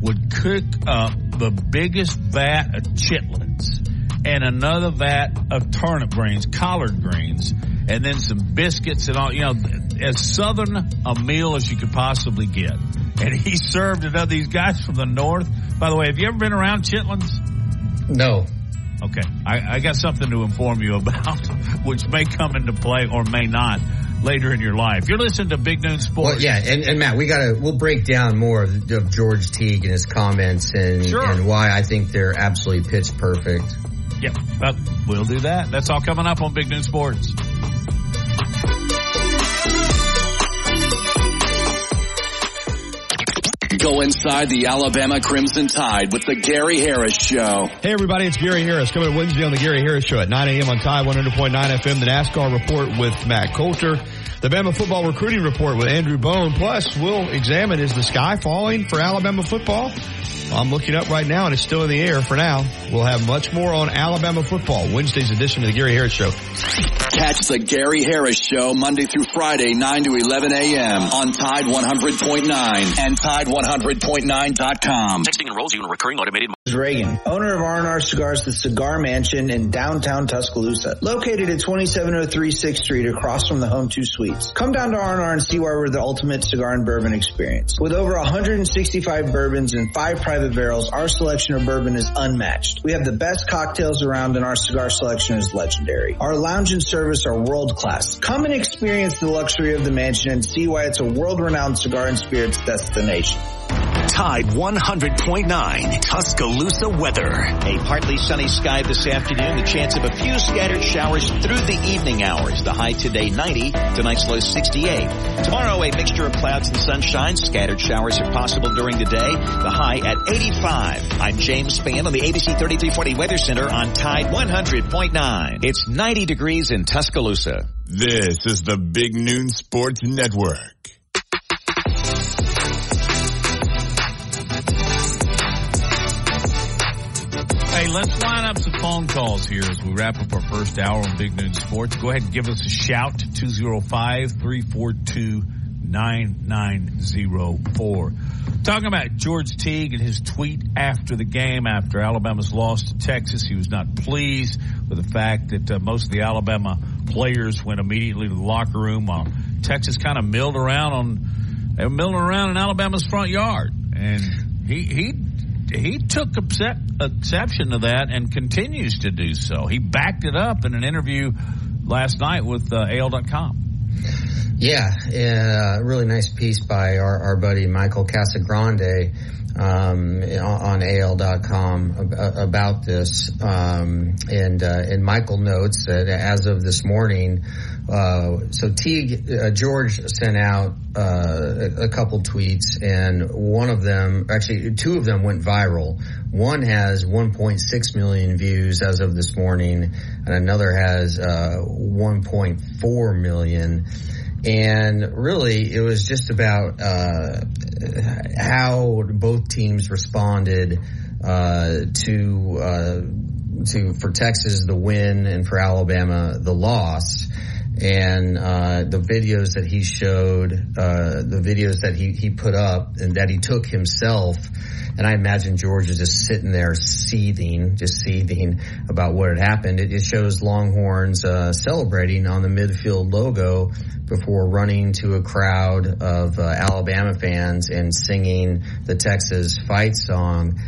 would cook up the biggest vat of chitlins and another vat of turnip greens, collard greens, and then some biscuits and all, you know, as southern a meal as you could possibly get. And he *laughs* served it up these guys from the north. By the way, have you ever been around chitlins? No. Okay, I, I got something to inform you about, *laughs* which may come into play or may not later in your life. You're listening to Big Noon Sports. Well, yeah, and, and Matt, we gotta we'll break down more of, of George Teague and his comments and Sure. and why I think they're absolutely pitch perfect. Yep, uh, we'll do that. That's all coming up on Big Noon Sports. Go inside the Alabama Crimson Tide with the Gary Harris Show. Hey everybody, it's Gary Harris coming Wednesday on the Gary Harris Show at 9 a.m. on Tide 100.9 FM. The NASCAR report with Matt Coulter. The Bama football recruiting report with Andrew Bone. Plus, we'll examine is the sky falling for Alabama football? I'm looking up right now and it's still in the air for now. We'll have much more on Alabama football. Wednesday's edition of the Gary Harris Show. Catch the Gary Harris Show Monday through Friday, 9 to 11 a.m. on Tide 100.9 and Tide100.9.com. Texting enrolls you in a recurring automated. Reagan, owner of R&R Cigars, the Cigar Mansion in downtown Tuscaloosa, located at 2703 6th Street across from the Home 2 Suites. Come down to R&R and see why we're the ultimate cigar and bourbon experience. With over 165 bourbons and five private barrels, our selection of bourbon is unmatched. We have the best cocktails around and our cigar selection is legendary. Our lounge and service are world class. Come and experience the luxury of the mansion and see why it's a world-renowned cigar and spirits destination. Tide 100.9 Tuscaloosa weather. A partly sunny sky this afternoon. The chance of a few scattered showers through the evening hours. The high today 90. Tonight's low 68. Tomorrow a mixture of clouds and sunshine. Scattered showers are possible during the day. The high at 85. I'm James Spann on the ABC 3340 Weather Center on Tide 100.9. It's 90 degrees in Tuscaloosa. This is the Big Noon Sports Network. Let's line up some phone calls here as we wrap up our first hour on Big Noon Sports. Go ahead and give us a shout to 205-342-9904. Talking about George Teague and his tweet after the game after Alabama's loss to Texas. He was not pleased with the fact that uh, most of the Alabama players went immediately to the locker room while Texas kind of milled around on, they were milling around in Alabama's front yard. And he, he he took upset, exception to that and continues to do so. He backed it up in an interview last night with uh, AL.com. Yeah, uh, really nice piece by our, our buddy Michael Casagrande um, on AL.com about this. Um, and uh, and Michael notes that as of this morning, uh, so Teague uh, George sent out uh, a couple tweets, and one of them, actually, two of them went viral. One has 1.6 million views as of this morning, and another has uh, 1.4 million. And really, it was just about uh, how both teams responded uh, to uh, to for Texas the win and for Alabama the loss and uh, the videos that he showed, uh, the videos that he, he put up and that he took himself. And I imagine George is just sitting there seething, just seething about what had happened. It, it shows Longhorns uh, celebrating on the midfield logo before running to a crowd of uh, Alabama fans and singing the Texas fight song.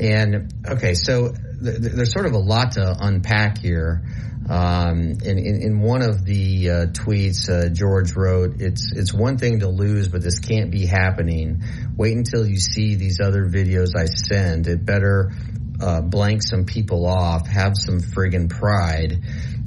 And okay, so th- there's sort of a lot to unpack here. Um, in, in, in, one of the uh, tweets, uh, George wrote, "It's it's one thing to lose, but this can't be happening. Wait until you see these other videos I send. It better uh, blank some people off. Have some friggin' pride."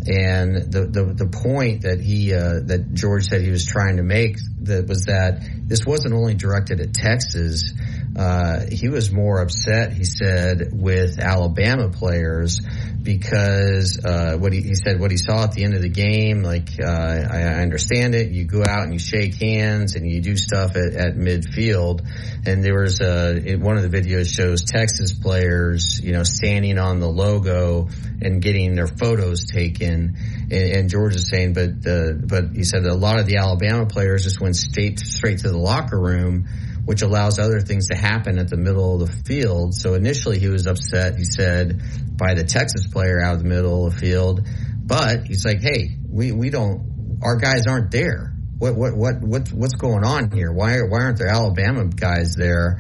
And the, the, the point that he uh, that George said he was trying to make that was that this wasn't only directed at Texas. Uh, he was more upset, he said, with Alabama players because uh, what he, he, said what he saw at the end of the game like uh, I, I, understand it you go out and you shake hands and you do stuff at, at midfield and there was a one of the videos shows Texas players you know standing on the logo and getting their photos taken and, and George is saying but the but he said a lot of the Alabama players just went straight straight to the locker room which allows other things to happen at the middle of the field. So initially he was upset, he said, by the Texas player out of the middle of the field. But he's like, hey, we, we don't, our guys aren't there. What, what, what, what, what's going on here? Why, why aren't there Alabama guys there?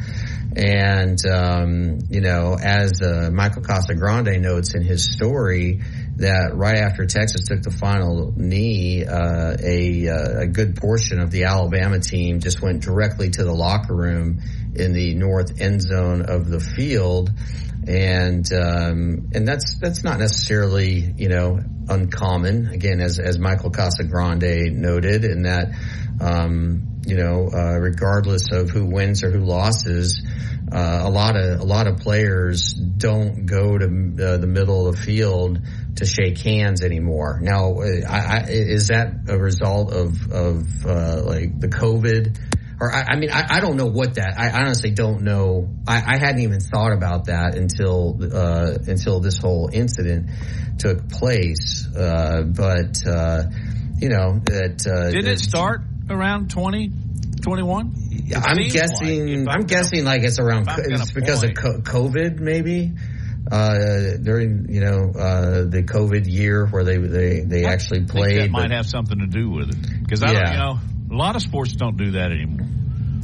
And, um, you know, as uh, Michael Casagrande notes in his story, that right after Texas took the final knee, uh, a, uh, a good portion of the Alabama team just went directly to the locker room in the north end zone of the field. And um, and that's that's not necessarily you know uncommon. Again, as as Michael Casagrande noted, in that um, you know uh, regardless of who wins or who loses, uh, a lot of a lot of players don't go to uh, the middle of the field to shake hands anymore. Now, I, I, is that a result of of uh, like the COVID? Or I, I mean, I, I, don't know what that. I honestly don't know. I, hadn't even thought about that until uh, until this whole incident took place. Uh, but uh, you know that did it start around twenty twenty one? I'm guessing. Like, I'm guessing like it's around. It's because point. of COVID, maybe. Uh, during you know uh, the COVID year where they they, they I actually played. might have something to do with it because I yeah. you know a lot of sports don't do that anymore.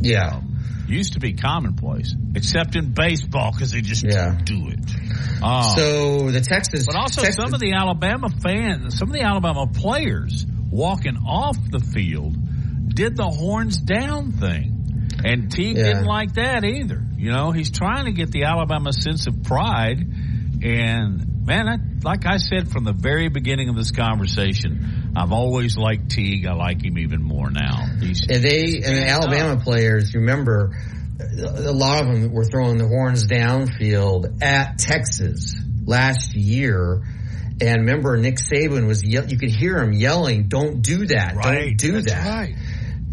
Yeah. Um, used to be commonplace, except in baseball because they just yeah. do it. Um, so the Texas, but also Texas, some of the Alabama fans, some of the Alabama players walking off the field did the horns down thing. And Teague yeah. didn't like that either. You know, he's trying to get the Alabama sense of pride. And man, I, like I said from the very beginning of this conversation, I've always liked Teague. I like him even more now. He's, and they and the Alabama players, remember, a lot of them were throwing the horns downfield at Texas last year. And remember, Nick Saban was you could hear him yelling, "Don't do that! Right. Don't do That's that!" Right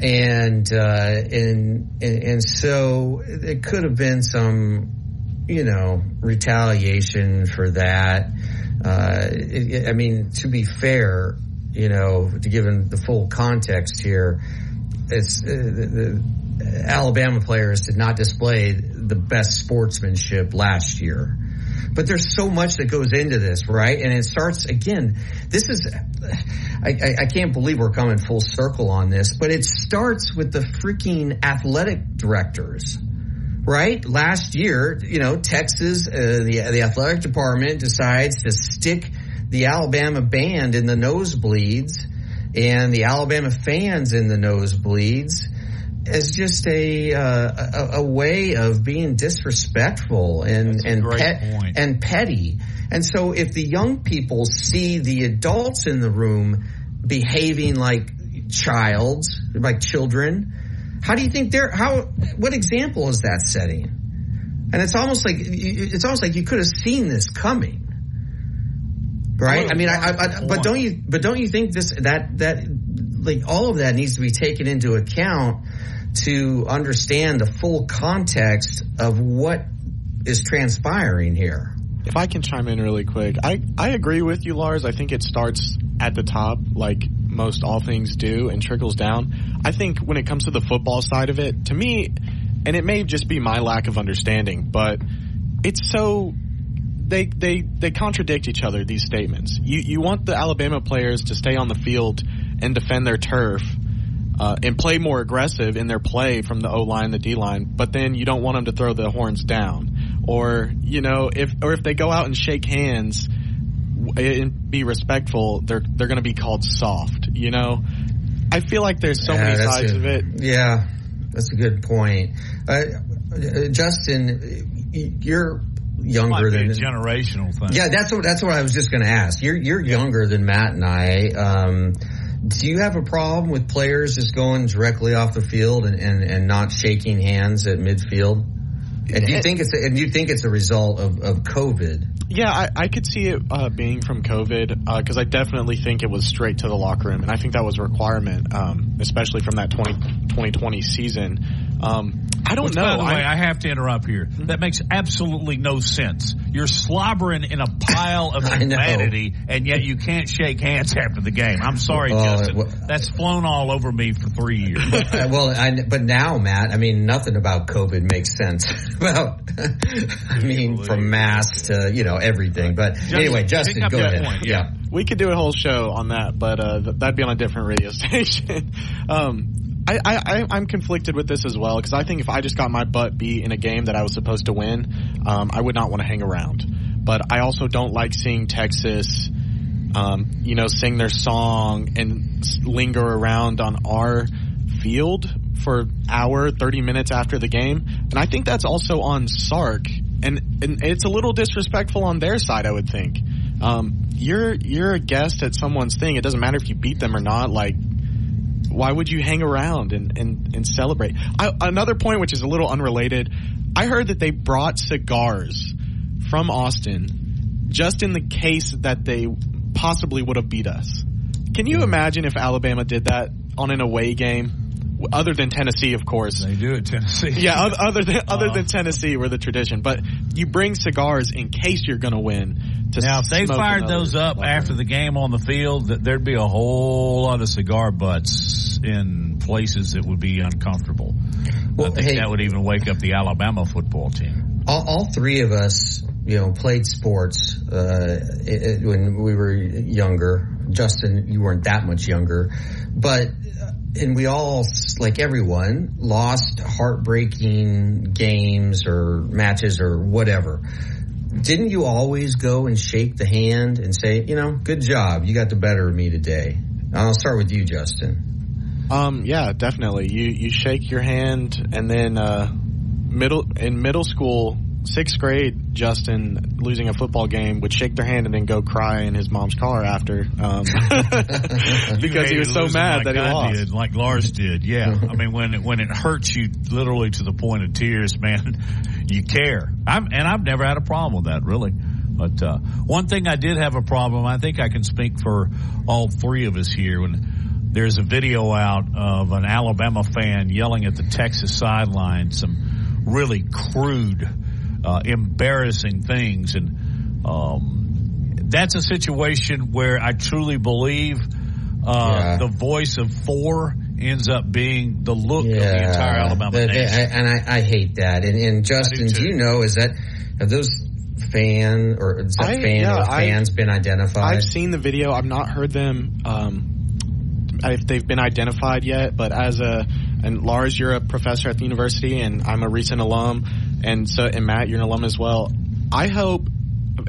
and uh, and and so it could have been some, you know, retaliation for that. Uh, it, I mean, to be fair, you know, to given the full context here, it's uh, the, the Alabama players did not display the best sportsmanship last year. But there's so much that goes into this, right? And it starts again. This is, I, I, can't believe we're coming full circle on this, but it starts with the freaking athletic directors, right? Last year, you know, Texas, uh, the the athletic department decides to stick the Alabama band in the nosebleeds and the Alabama fans in the nosebleeds as just a, uh, a, a way of being disrespectful and and pet and petty. And so if the young people see the adults in the room behaving like childs, like children, how do you think they're how what example is that setting? And it's almost like it's almost like you could have seen this coming. Right? I mean, I, I, I but don't you but don't you think this that that like all of that needs to be taken into account to understand the full context of what is transpiring here. If I can chime in really quick, I, I agree with you, Lars. I think it starts at the top, like most all things do, and trickles down. I think when it comes to the football side of it, to me, and it may just be my lack of understanding, but it's so they they they contradict each other. These statements. You you want the Alabama players to stay on the field and defend their turf uh, and play more aggressive in their play from the O line, the D line, but then you don't want them to throw the horns down, or you know, if or if they go out and shake hands and be respectful, they're they're going to be called soft. You know, I feel like there's so yeah, many sides a, of it. Yeah, that's a good point. Uh, Justin, you're younger than generational thing. Yeah, that's what that's what I was just going to ask. You're you're yeah. younger than Matt and I. Um, do you have a problem with players just going directly off the field and, and, and not shaking hands at midfield? And do you think it's a, and you think it's a result of, of COVID? Yeah, I, I could see it uh, being from COVID because uh, I definitely think it was straight to the locker room, and I think that was a requirement, um, especially from that 20, 2020 season. Um, I don't Which, know. By the way, I have to interrupt here. Mm-hmm. That makes absolutely no sense. You're slobbering in a pile of *laughs* humanity, and yet you can't shake hands after the game. I'm sorry, well, Justin. Well, That's flown all over me for three years. *laughs* well, I, but now, Matt, I mean, nothing about COVID makes sense. *laughs* well, I mean, from masks to you know everything. But Justin, anyway, Justin, go ahead. Point, yeah. yeah. we could do a whole show on that, but uh, that'd be on a different radio station. um, I, I, I'm conflicted with this as well because I think if I just got my butt beat in a game that I was supposed to win, um, I would not want to hang around. But I also don't like seeing Texas, um, you know, sing their song and linger around on our field for hour, 30 minutes after the game. And I think that's also on Sark and and it's a little disrespectful on their side, I would think. Um, you're you're a guest at someone's thing. It doesn't matter if you beat them or not. Like, why would you hang around and and and celebrate? I, another point, which is a little unrelated, I heard that they brought cigars from Austin just in the case that they possibly would have beat us. Can you imagine if Alabama did that on an away game? Other than Tennessee, of course. They do at Tennessee. *laughs* Yeah, other, other than other Uh. than Tennessee, where the tradition. But you bring cigars in case you're going to win. To Now, if they fired those up locker after the game on the field, th- there'd be a whole lot of cigar butts in places that would be uncomfortable. I think hey- that would even wake up the Alabama football team. all, all three of us, you know, played sports uh, it, it- when we were younger. Justin, you weren't that much younger, but and we all, like everyone, lost heartbreaking games or matches or whatever. Didn't you always go and shake the hand and say, you know, good job, you got the better of me today? I'll start with you, Justin. Um, yeah, definitely. You you shake your hand, and then uh, middle in middle school, sixth grade, Justin losing a football game would shake their hand and then go cry in his mom's car after, um, *laughs* *laughs* because he was so mad that he I lost. Did, like Lars did. Yeah, *laughs* I mean when it, when it hurts you literally to the point of tears, man, you care. I'm, and I've never had a problem with that really. But uh, one thing I did have a problem. I think I can speak for all three of us here. When there's a video out of an Alabama fan yelling at the Texas sideline some really crude, uh, embarrassing things, and um, that's a situation where I truly believe uh, Yeah. the voice of four ends up being the look of the entire Alabama That- that- nation. I- and I, I hate that. And, and Justin, do, too. you know is that have those fan or is that I- fan yeah, or I- fans been identified? I've seen the video. I've not heard them um, if they've been identified yet. But as a and Lars, you're a professor at the university, and I'm a recent alum, and so and Matt, you're an alum as well. I hope,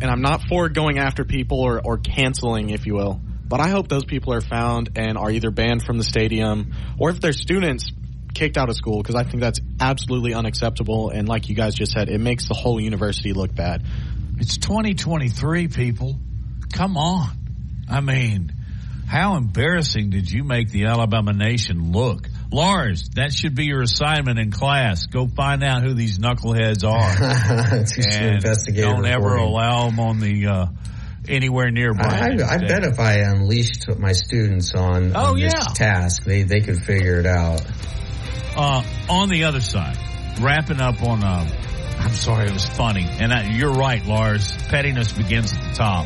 and I'm not for going after people or, or canceling, if you will, but I hope those people are found and are either banned from the stadium or if they're students kicked out of school because I think that's absolutely unacceptable. And like you guys just said, it makes the whole university look bad. It's 2023, people. Come on. I mean, how embarrassing did you make the Alabama nation look? Lars, that should be your assignment in class. Go find out who these knuckleheads are. *laughs* And don't ever reporting. allow them on the, uh, anywhere near I, Brian. I bet if I unleashed my students on, Oh, on this yeah. task, they, they could figure it out. Uh, on the other side, wrapping up on, uh, I'm sorry, it was funny. And I, you're right, Lars. Pettiness begins at the top.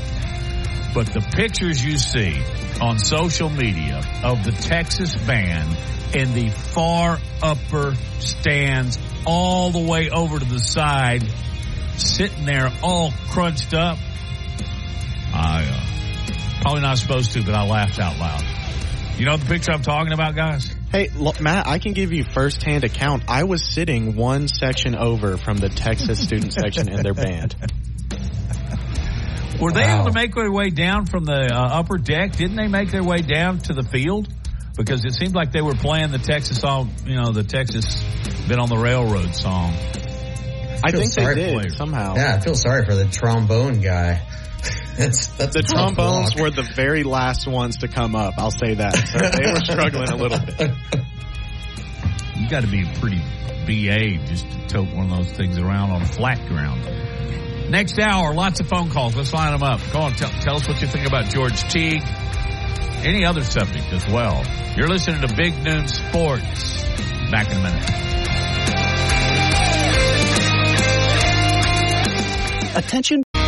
But the pictures you see on social media of the Texas band in the far upper stands all the way over to the side, sitting there all crunched up. I, uh, probably not supposed to, but I laughed out loud. You know the picture I'm talking about, guys? Hey, look, Matt, I can give you firsthand account. I was sitting one section over from the Texas student *laughs* section in their band. Were they Wow. able to make their way down from the uh, upper deck? Didn't they make their way down to the field? Because it seemed like they were playing the Texas song, you know, the Texas been on the railroad song. I feel think they sorry did for- somehow. Yeah, I feel sorry for the trombone guy. *laughs* that's that's The trombones walk. were the very last ones to come up. I'll say that. So they were struggling a little bit. *laughs* You got to be pretty BA just to tote one of those things around on flat ground. Next hour, lots of phone calls. Let's line them up. Go on, tell, tell us what you think about George Teague. Any other subject as well. You're listening to Big Noon Sports. Back in a minute. Attention.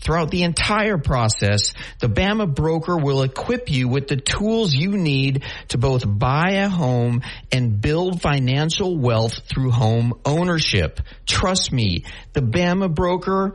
Throughout the entire process, the Bama broker will equip you with the tools you need to both buy a home and build financial wealth through home ownership. Trust me, the Bama broker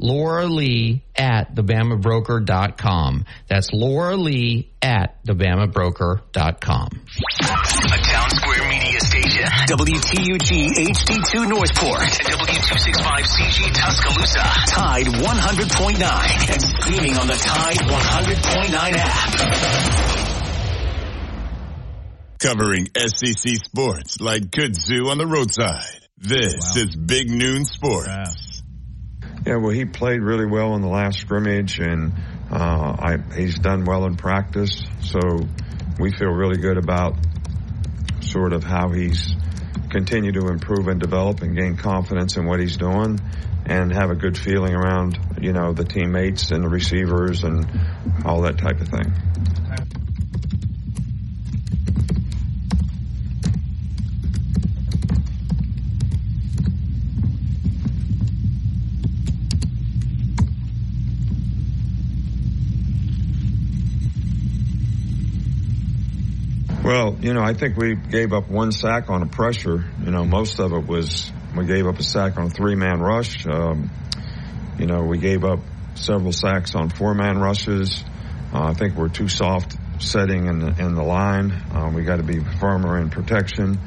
Laura Lee at thebamabroker.com. That's Laura Lee at thebamabroker.com. A Town Square Media Station. WTUG HD2 Northport. And W265CG Tuscaloosa. Tide 100.9. And streaming on the Tide 100.9 app. Covering SEC sports like kudzu on the roadside. This is Big Noon Sports. Yeah, well, he played really well in the last scrimmage, and uh, I, he's done well in practice. So we feel really good about sort of how he's continued to improve and develop and gain confidence in what he's doing, and have a good feeling around you know the teammates and the receivers and all that type of thing. Well, you know, I think we gave up one sack on a pressure. You know, most of it was we gave up a sack on a three-man rush. Um, you know, we gave up several sacks on four-man rushes. Uh, I think we're too soft setting in the, in the line. Uh, we got to be firmer in protection.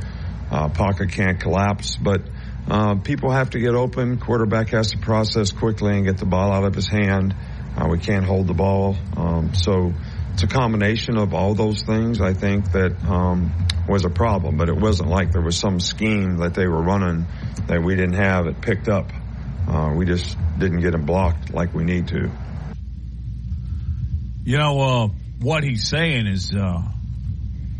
Uh, pocket can't collapse, but uh, people have to get open. Quarterback has to process quickly and get the ball out of his hand. Uh, we can't hold the ball, um, so it's a combination of all those things. I think that um, was a problem, but it wasn't like there was some scheme that they were running that we didn't have it picked up. Uh, we just didn't get them blocked like we need to. You know, uh, what he's saying is, uh,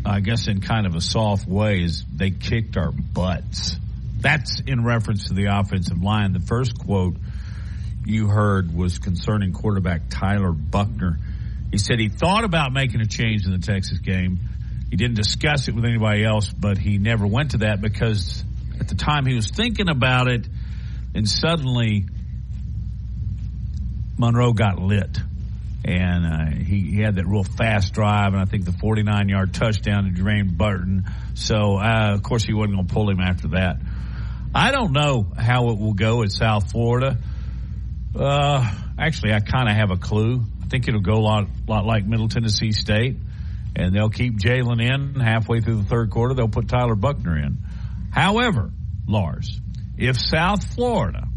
I guess in kind of a soft way, is they kicked our butts. That's in reference to the offensive line. The first quote you heard was concerning quarterback Tyler Buchner. He said he thought about making a change in the Texas game. He didn't discuss it with anybody else, but he never went to that because at the time he was thinking about it, and suddenly Milroe got lit. And uh, he, he had that real fast drive, and I think the 49 yard touchdown to Jermaine Burton. So, uh, of course, he wasn't going to pull him after that. I don't know how it will go at South Florida. Uh, actually, I kind of have a clue. I think it'll go a lot, lot like Middle Tennessee State, and they'll keep Jalen in halfway through the third quarter. They'll put Tyler Buchner in. However, Lars, if South Florida,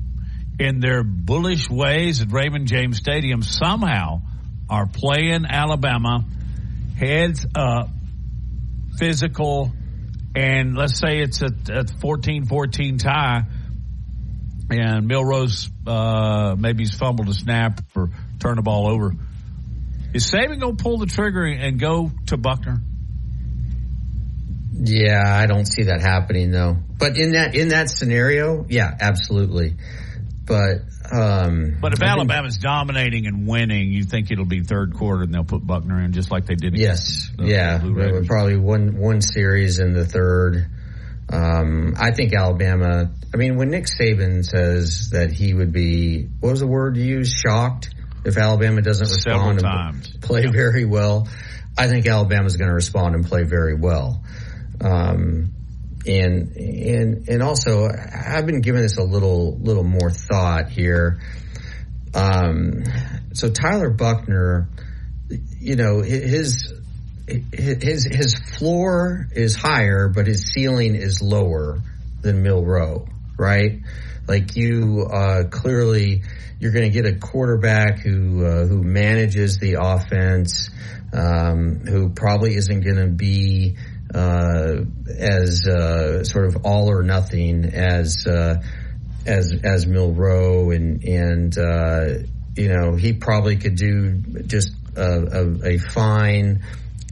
in their bullish ways at Raymond James Stadium, somehow are playing Alabama heads up, physical, and let's say it's a, a 14-14 tie, and Milroe uh, maybe he's fumbled a snap or turned the ball over. Is Saban going to pull the trigger and go to Buchner? Yeah, I don't see that happening though. But in that in that scenario, yeah, absolutely. But um, but if I think- Alabama's dominating and winning, you think it'll be third quarter and they'll put Buchner in just like they did. Yes, the- yeah, the Blue we- we Raiders. probably one one series in the third. Um, I think Alabama. I mean, when Nick Saban says that he would be, what was the word you used? Shocked if Alabama doesn't respond and play very well. I think Alabama's going to respond and play very well. Um, and and and also, I've been giving this a little little more thought here. Um, so Tyler Buchner, you know, his his his floor is higher, but his ceiling is lower than Milroe, right? Like you uh, clearly, you're going to get a quarterback who uh, who manages the offense, um, who probably isn't going to be uh, as uh, sort of all or nothing as uh, as as Milroe, and and uh, you know he probably could do just a, a, a fine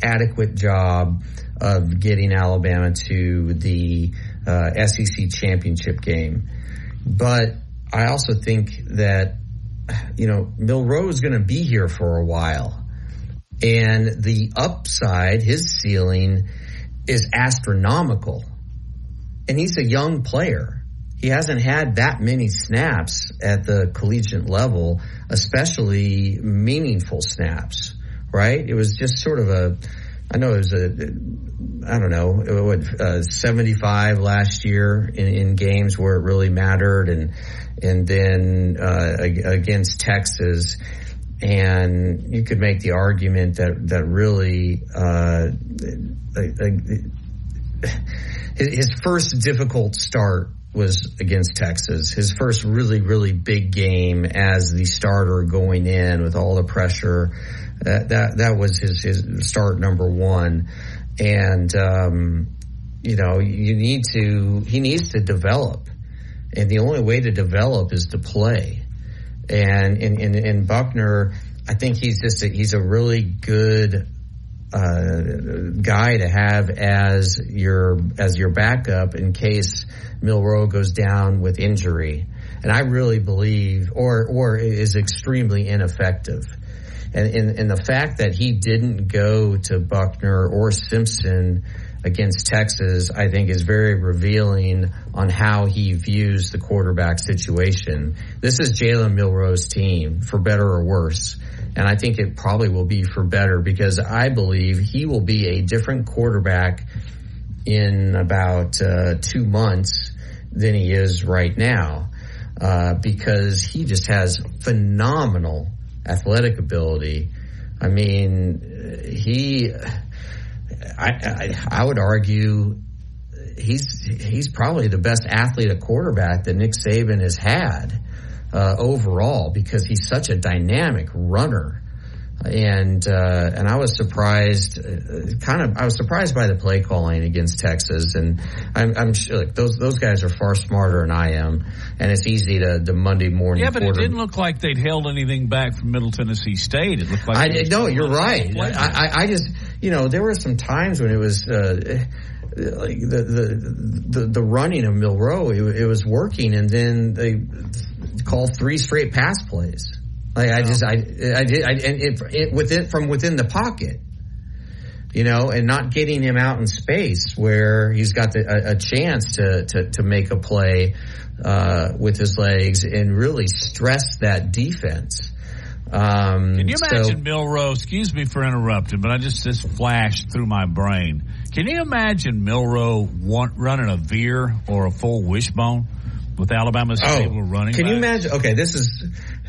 adequate job of getting Alabama to the uh, SEC championship game. But I also think that, you know, Milroe is going to be here for a while. And the upside, his ceiling, is astronomical. And he's a young player. He hasn't had that many snaps at the collegiate level, especially meaningful snaps, right? It was just sort of a, I know it was a, I don't know, what, uh, 75 last year in, in, games where it really mattered and, and then, uh, against Texas. And you could make the argument that, that really, uh, his first difficult start was against Texas. His first really, really big game as the starter going in with all the pressure. That that, that was his, his start number one. And, um, you know, you need to, he needs to develop. And the only way to develop is to play. And in, in Buchner, I think he's just, a, he's a really good uh, guy to have as your as your backup in case Milroe goes down with injury. And I really believe, or or is extremely ineffective. And, and, and the fact that he didn't go to Buchner or Simpson against Texas, I think is very revealing on how he views the quarterback situation. This is Jalen Milroe's team, for better or worse. And I think it probably will be for better because I believe he will be a different quarterback in about uh, two months than he is right now uh, because he just has phenomenal athletic ability. I mean, he, I, I, I would argue he's he's probably the best athlete at quarterback that Nick Saban has had uh, overall because he's such a dynamic runner. And uh, and I was surprised, uh, kind of, I was surprised by the play calling against Texas, and I'm, I'm sure like, those those guys are far smarter than I am, and it's easy to the Monday morning. Yeah, but quarter. it didn't look like they'd held anything back from Middle Tennessee State. It looked like I did, no, you're right. I, I, I just you know there were some times when it was. Uh, like the, the the the running of Milroe, it, it was working, and then they call three straight pass plays. Like I just I I did I, and it, it within from within the pocket, you know, and not getting him out in space where he's got the, a, a, chance to, to to make a play uh, with his legs and really stress that defense. Um, Can you imagine so, Milroe? Excuse me for interrupting, but I just this flashed through my brain. Can you imagine Milroe want, running a veer or a full wishbone? with Alabama's oh, stable running. Can you imagine? Okay, this is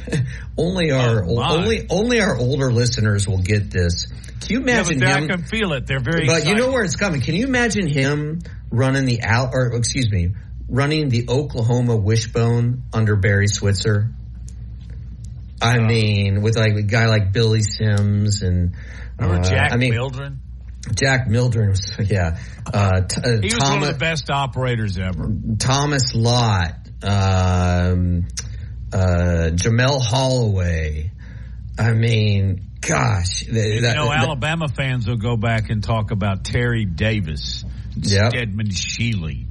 *laughs* only our oh, only only our older listeners will get this. Can you imagine yeah, him? I can feel it. They're very. But excited. you know where it's coming. Can you imagine him running the Al or excuse me, running the Oklahoma wishbone under Barry Switzer? I oh. mean, with like a guy like Billy Sims and remember uh, Jack I mean, Mildren. Jack Mildren was, *laughs* yeah. Uh, t- uh, he was Thomas, one of the best operators ever. Thomas Lott, um, uh, Jamelle Holieway. I mean, gosh. That, you know, that, Alabama fans will go back and talk about Terry Davis, yep. Steadman Shealy,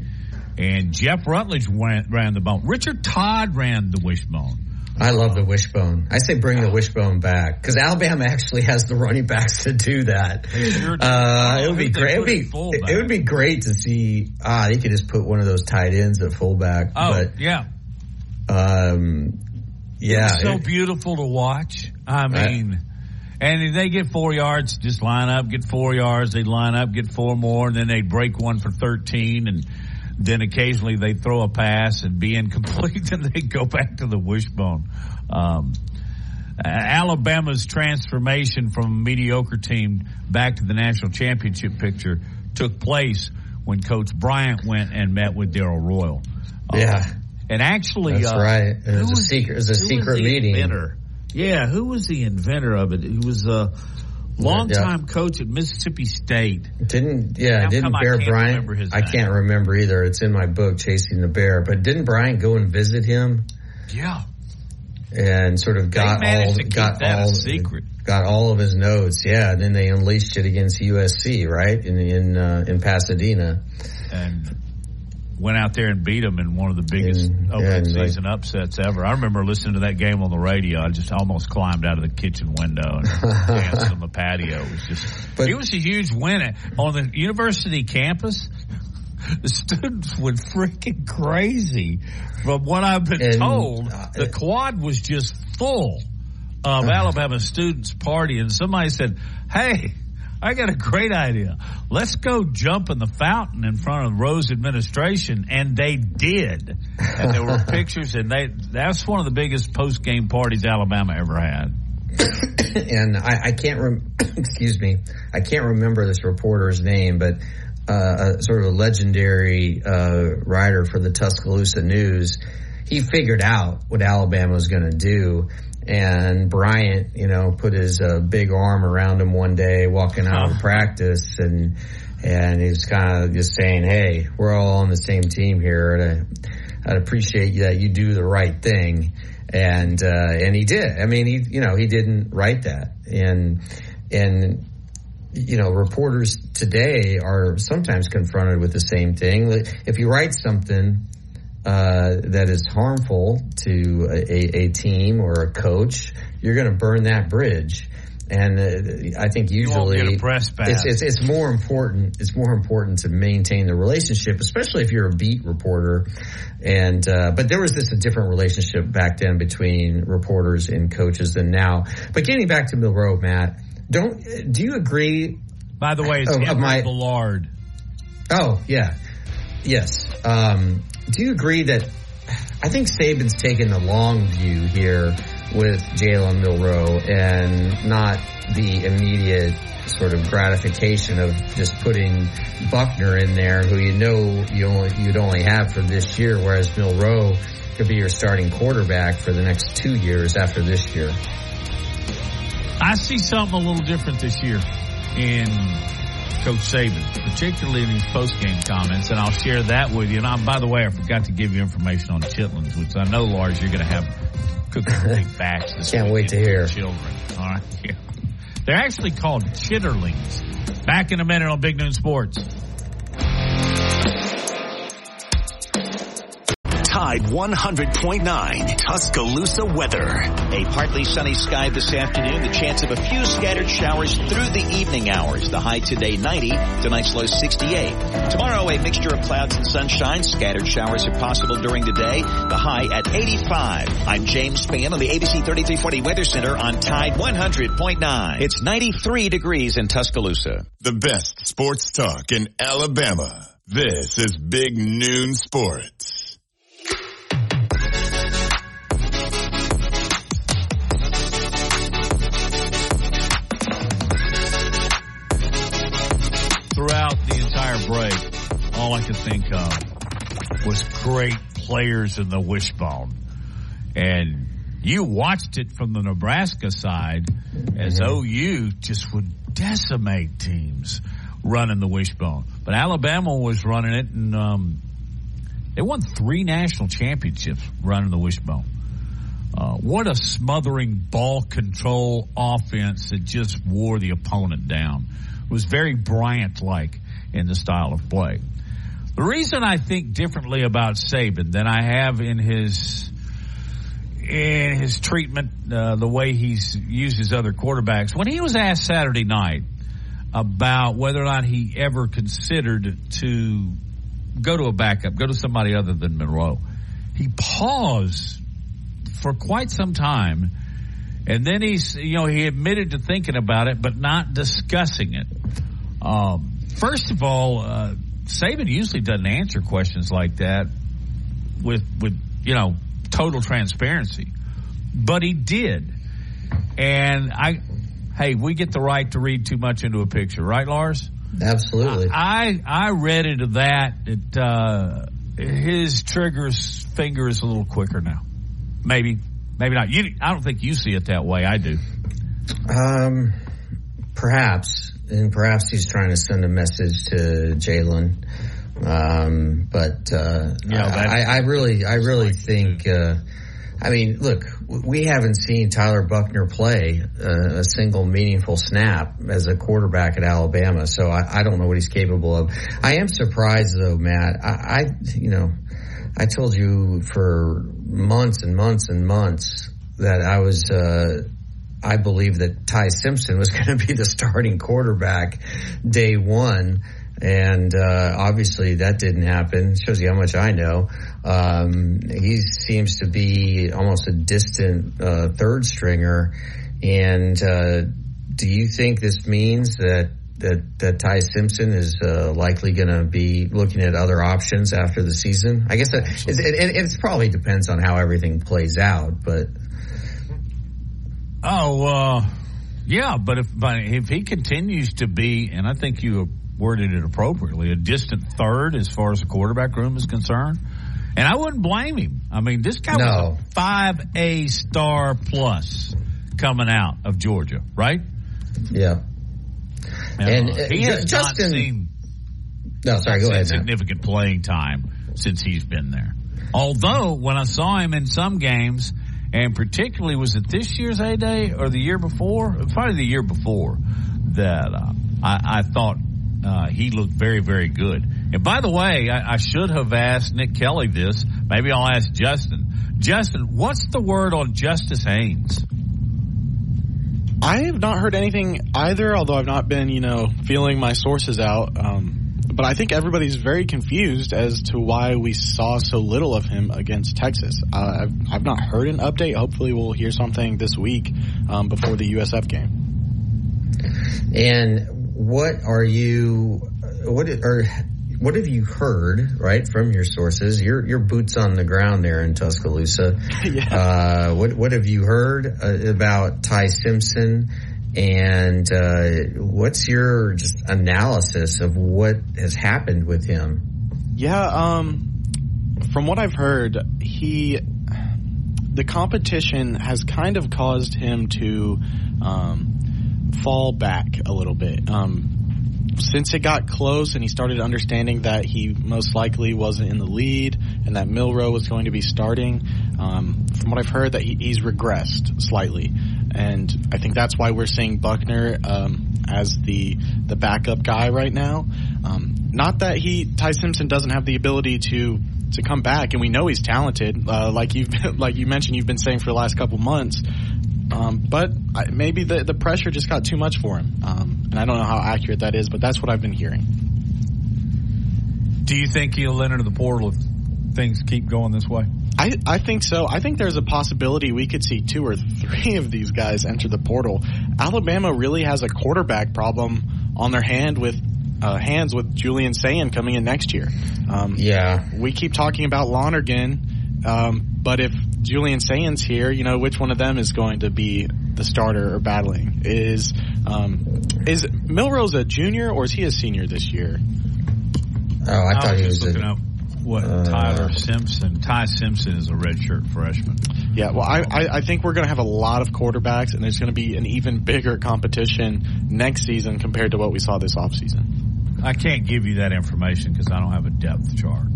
and Jeff Rutledge ran, ran the bone. Richard Todd ran the wishbone. I love the wishbone. I say bring the wishbone back because Alabama actually has the running backs to do that. Uh, it would be great. It would be, it would be great to see. Ah, they could just put one of those tight ends at fullback. Oh but, yeah, um, yeah, it's so it, beautiful to watch. I mean. And if they get four yards, just line up, get four yards. They line up, get four more, and then they'd break one for 13. And then occasionally they throw a pass and be *laughs* incomplete and they go back to the wishbone. Um, Alabama's transformation from a mediocre team back to the national championship picture took place when Coach Bryant went and met with Darrell Royal. Yeah. And actually, that's uh, right. It was a secret. It was a secret meeting. Inventor? Yeah, who was the inventor of it? He was a longtime yeah. coach at Mississippi State. Didn't yeah? How didn't Bear Bryant? I can't remember either. It's in my book, Chasing the Bear. But didn't Bryant go and visit him? Yeah, and sort of got all got all secret. got all of his notes. Yeah, and then they unleashed it against USC, right in in uh, in Pasadena, and went out there and beat them in one of the biggest and, opening yeah, season upsets ever. I remember listening to that game on the radio. I just almost climbed out of the kitchen window and *laughs* danced on the patio. It was just but, it was a huge win on the university campus. *laughs* The students went freaking crazy. From what I've been and, told, uh, the quad was just full of Alabama students partying. Somebody said, "Hey." I got a great idea. Let's go jump in the fountain in front of Rose administration. And they did. And there were *laughs* pictures and they, that's one of the biggest post game parties Alabama ever had. *coughs* and I, I can't, rem- *coughs* excuse me, I can't remember this reporter's name, but uh, a sort of a legendary uh, writer for the Tuscaloosa News. He figured out what Alabama was going to do, and Bryant, you know, put his uh, big arm around him one day walking out of practice and, and he was kind of just saying, Hey, we're all on the same team here. And I, I'd appreciate that you do the right thing. And, uh, and he did. I mean, he, you know, he didn't write that. And, and, you know, reporters today are sometimes confronted with the same thing. If you write something uh, that is harmful to a, a, team or a coach, you're going to burn that bridge. And uh, I think usually it's, it's, it's more important. It's more important to maintain the relationship, especially if you're a beat reporter. And uh, but there was this a different relationship back then between reporters and coaches than now. But getting back to Milroe, Matt, don't do you agree? By the way, it's of, Emory Bellard. Oh yeah, yes. Um, do you agree that I think Saban's taken the long view here with Jalen Milroe and not the immediate sort of gratification of just putting Buchner in there, who you know you only, you'd only have for this year, whereas Milroe could be your starting quarterback for the next two years after this year. I see something a little different this year in Coach Saban, particularly in his post-game comments, and I'll share that with you. And I, by the way, I forgot to give you information on chitlins, which I know, Lars, you're going to have cooking *laughs* big batch. This Can't wait to hear. Children, all right. Yeah. They're actually called chitterlings. Back in a minute on Big Noon Sports. Tide 100.9 Tuscaloosa weather. A partly sunny sky this afternoon. The chance of a few scattered showers through the evening hours. The high today 90. Tonight's low 68. Tomorrow a mixture of clouds and sunshine. Scattered showers are possible during the day. The high at 85. I'm James Spann on the ABC 3340 Weather Center on Tide 100.9. It's 93 degrees in Tuscaloosa. The best sports talk in Alabama. This is Big Noon Sports. Entire break, all I could think of was great players in the wishbone. And you watched it from the Nebraska side as. OU just would decimate teams running the wishbone. But Alabama was running it, and um, they won three national championships running the wishbone. Uh, what a smothering ball control offense that just wore the opponent down It was very Bryant like in the style of play. The reason I think differently about Saban than I have in his in his treatment, uh, the way he's used his other quarterbacks, when he was asked Saturday night about whether or not he ever considered to go to a backup, go to somebody other than Monroe, he paused for quite some time and then he's, you know, he admitted to thinking about it, but not discussing it. Um, first of all, uh, Saban usually doesn't answer questions like that with, with, you know, total transparency, but he did. And I, hey, we get the right to read too much into a picture, right, Lars? Absolutely. I, I read into that that, uh, his triggers finger is a little quicker now. Maybe Maybe not. You, I don't think you see it that way. I do. Um, perhaps, and perhaps he's trying to send a message to Jalen. Um, but uh, yeah, I, I, really, I really think uh, I mean, look, we haven't seen Tyler Buchner play uh, a single meaningful snap as a quarterback at Alabama, so I, I, don't know what he's capable of. I am surprised though, Matt. I, I, you know, I told you for months and months and months that I was. Uh, I believe that Ty Simpson was *laughs* going to be the starting quarterback day one. And uh, obviously that didn't happen. Shows you how much I know. Um, he seems to be almost a distant uh, third stringer. And uh, do you think this means that that that Ty Simpson is uh, likely going to be looking at other options after the season? I guess it, it, it, it, probably depends on how everything plays out, but oh, uh, yeah, but if but if he continues to be, and I think you worded it appropriately, a distant third as far as the quarterback room is concerned. And I wouldn't blame him. I mean, this guy no. was a five A star plus coming out of Georgia, right? Yeah. and uh, he has Justin, not seen no, sorry, go ahead. Significant now. playing time since he's been there. Although when I saw him in some games, and particularly was it this year's A Day or the year before? Probably the year before that uh, I, I, thought uh, he looked very, very good. And by the way, I, I, should have asked Nick Kelly this. Maybe I'll ask Justin. Justin, what's the word on Justice Haynes? I have not heard anything either, although I've not been, you know, feeling my sources out. Um, but I think everybody's very confused as to why we saw so little of him against Texas. Uh, I've, I've, not heard an update. Hopefully, we'll hear something this week um, before the USF game. And what are you? What are what have you heard, right, from your sources? Your your boots on the ground there in Tuscaloosa. *laughs* yeah. Uh, what what have you heard uh, about Ty Simpson? And uh, what's your just analysis of what has happened with him? Yeah, um, from what I've heard, he the competition has kind of caused him to um, fall back a little bit. Um, since it got close and he started understanding that he most likely wasn't in the lead and that Milroe was going to be starting, um, from what I've heard, that he, he's regressed slightly, and I think that's why we're seeing Buchner um, as the the backup guy right now. Um, not that he Ty Simpson doesn't have the ability to to come back, and we know he's talented, uh, like you *laughs* like you mentioned, you've been saying for the last couple months. Um, but I, maybe the the pressure just got too much for him, um, and I don't know how accurate that is, but that's what I've been hearing. Do you think he'll enter the portal things keep going this way? I, I think so. I think there's a possibility we could see two or three of these guys enter the portal. Alabama really has a quarterback problem on their hand with uh, hands with Julian Sayin coming in next year. Um, yeah, we keep talking about Lonergan, um, but if Julian Sayin's here, you know, which one of them is going to be the starter or battling? Is um, is Milroe's a junior or is he a senior this year? Oh, I, I thought he was looking a, up what uh, Tyler Simpson. Ty Simpson is a redshirt freshman. Yeah, well, I, I, I think we're going to have a lot of quarterbacks, and there's going to be an even bigger competition next season compared to what we saw this offseason. I can't give you that information because I don't have a depth chart.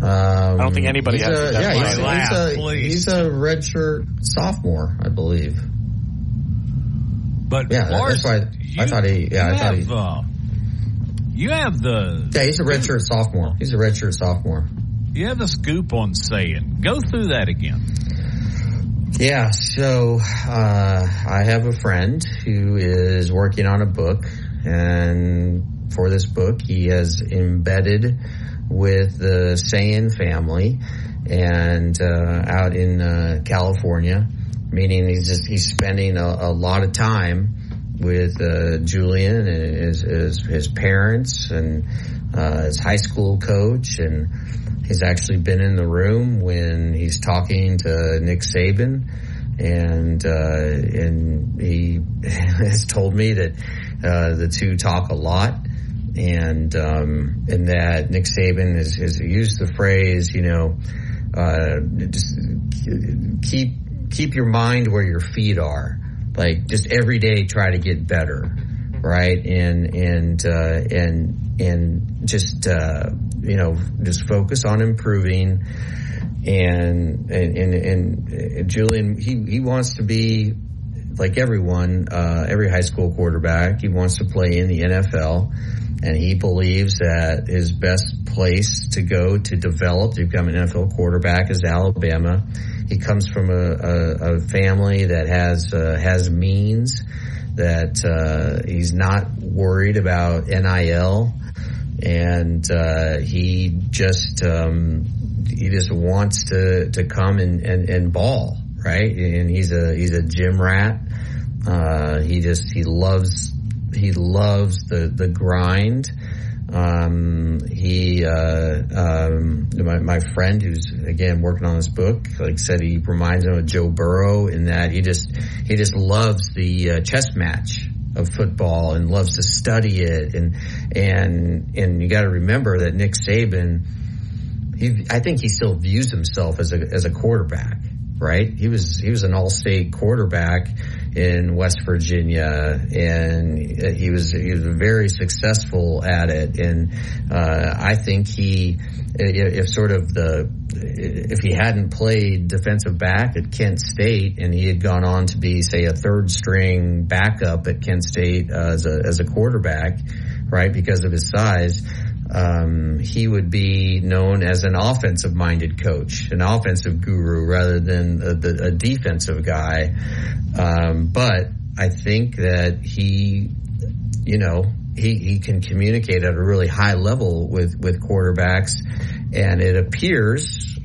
Um, I don't think anybody has. A, yeah, he's, laugh, he's, a, he's a redshirt sophomore, I believe. But yeah, Lars, that's why I thought he. Yeah, I thought he. Uh, you have the. Yeah, he's a redshirt sophomore. He's a redshirt sophomore. You have the scoop on Sayin. Go through that again. Yeah, so uh, I have a friend who is working on a book, and for this book, he has embedded with the Sayin family and uh, out in uh, California, meaning he's just he's spending a, a lot of time with uh, Julian and his, his, his parents and uh, his high school coach, and he's actually been in the room when he's talking to Nick Saban, and uh, and he *laughs* has told me that uh, the two talk a lot. And um, and that Nick Saban has, has used the phrase, you know, uh, just keep keep your mind where your feet are. Like just every day, try to get better, right? And and uh, and and just uh, you know just focus on improving. and and and, and Julian he he wants to be like everyone, uh, every high school quarterback. He wants to play in the NFL, and he believes that his best place to go to develop to become an NFL quarterback is Alabama. He comes from a, a, a family that has uh, has means that uh, he's not worried about NIL, and uh, he just um, he just wants to to come and, and, and ball right? And he's a he's a gym rat. Uh, he just he loves he loves the the grind. Um, he uh, um, my, my friend who's again working on this book, like said, he reminds him of Joe Burrow in that he just he just loves the uh, chess match of football and loves to study it and and and you got to remember that Nick Saban he I think he still views himself as a as a quarterback right? He was he was an all-state quarterback in West Virginia, and he was he was very successful at it. And uh, I think he, if sort of the if he hadn't played defensive back at Kent State and he had gone on to be, say, a third string backup at Kent State as a as a quarterback, right, because of his size um, he would be known as an offensive minded coach, an offensive guru rather than a, a defensive guy. Um, but I think that he, you know, he, he can communicate at a really high level with, with quarterbacks. And it appears,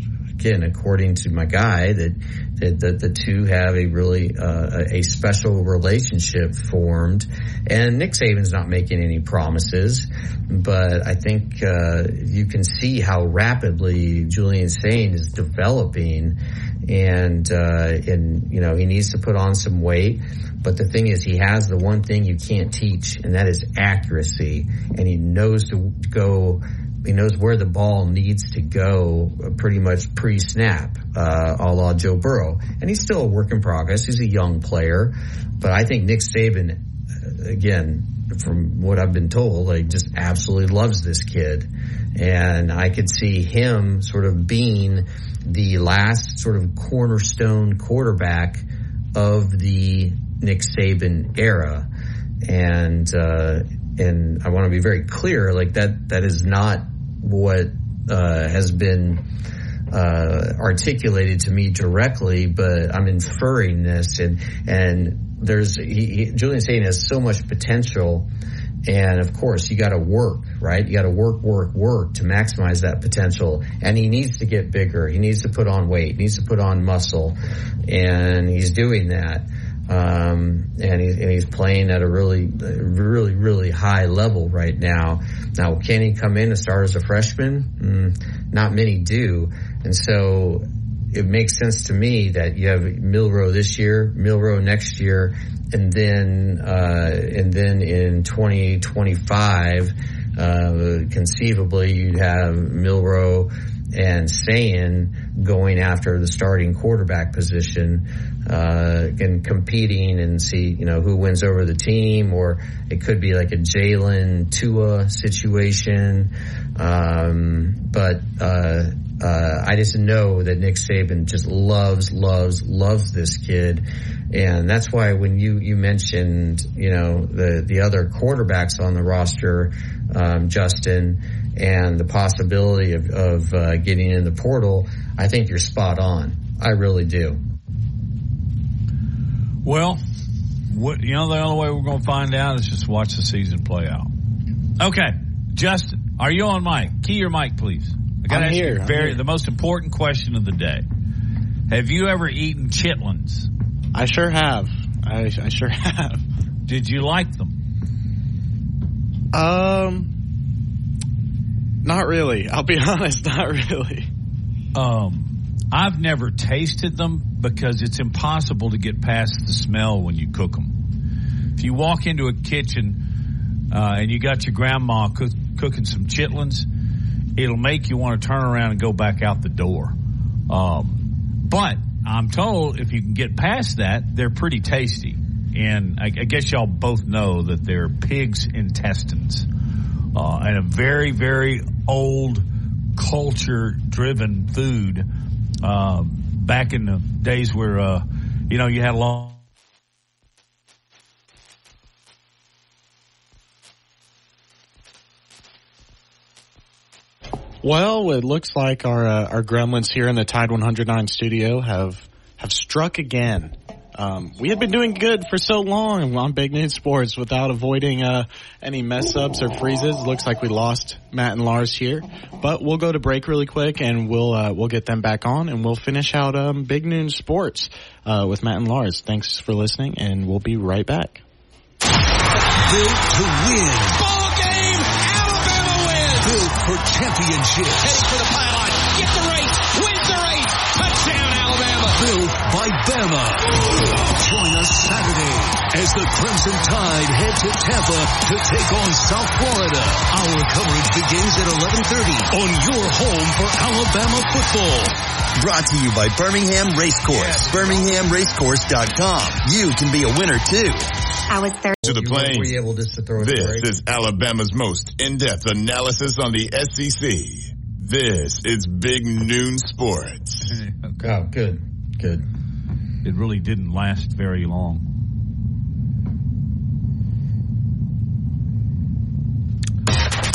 again, according to my guy, that that the, the two have a really uh, a special relationship formed. And Nick Saban's not making any promises, but I think uh, you can see how rapidly Julian Sayin is developing, and uh, and you know he needs to put on some weight. But the thing is, he has the one thing you can't teach, and that is accuracy. And he knows to go he knows where the ball needs to go pretty much pre-snap, uh, a la Joe Burrow. And he's still a work in progress. He's a young player. But I think Nick Saban, uh, again, from what I've been told, like just absolutely loves this kid. And I could see him sort of being the last sort of cornerstone quarterback of the Nick Saban era. And, uh, and I want to be very clear, like that, that is not what uh, has been uh, articulated to me directly, but I'm inferring this, and and there's he, he, Julian Sayin has so much potential, and of course you got to work, right? You got to work, work, work to maximize that potential, and he needs to get bigger. He needs to put on weight, needs to put on muscle, and he's doing that. Um, and, he, and he's playing at a really, really, really high level right now. Now, can he come in and start as a freshman? Mm, not many do. And so it makes sense to me that you have Milroe this year, Milroe next year, and then, uh, and then in 2025, uh, conceivably you'd have Milroe and Sayin going after the starting quarterback position uh, and competing and see you know who wins over the team, or it could be like a Jalen Tua situation. Um, but uh, uh, I just know that Nick Saban just loves, loves, loves this kid, and that's why when you you mentioned you know the the other quarterbacks on the roster, um, Justin and the possibility of, of uh, getting in the portal, I think you're spot on. I really do. Well, what, you know, the only way we're going to find out is just watch the season play out. Okay, Justin, are you on mic? Key your mic, please. I got to ask here, you very here. the most important question of the day. Have you ever eaten chitlins? I sure have. I, I sure *laughs* have. Did you like them? Um, not really. I'll be *laughs* honest, not really. Um, I've never tasted them because it's impossible to get past the smell when you cook them. If you walk into a kitchen uh, and you got your grandma cook, cooking some chitlins, it'll make you want to turn around and go back out the door. Um, but I'm told if you can get past that, they're pretty tasty. And I, I guess y'all both know that they're pig's intestines. Uh, and a very, very old culture driven food uh, back in the days where uh, you know you had a long. Well, it looks like our uh, our gremlins here in the Tide 109 studio have have struck again. Um, we had been doing good for so long on Big Noon Sports without avoiding uh, any mess ups or freezes. Looks like we lost Matt and Lars here, but we'll go to break really quick and we'll uh, we'll get them back on and we'll finish out um, Big Noon Sports uh, with Matt and Lars. Thanks for listening, and we'll be right back. Built to win. Ball game. Alabama wins. Built for championships. Heading for the pylon. Get the race. Wins the race. Touchdown Alabama. Built by Bama. Join us Saturday as the Crimson Tide head to Tampa to take on South Florida. Our coverage begins at 11:30 on your home for Alabama football. Brought to you by Birmingham Racecourse. BirminghamRacecourse.com. You can be a winner too. I was there. To the plane. Were you able just to throw This break? is Alabama's most in-depth analysis on the SEC. This is Big Noon Sports. Oh, good, good. It really didn't last very long.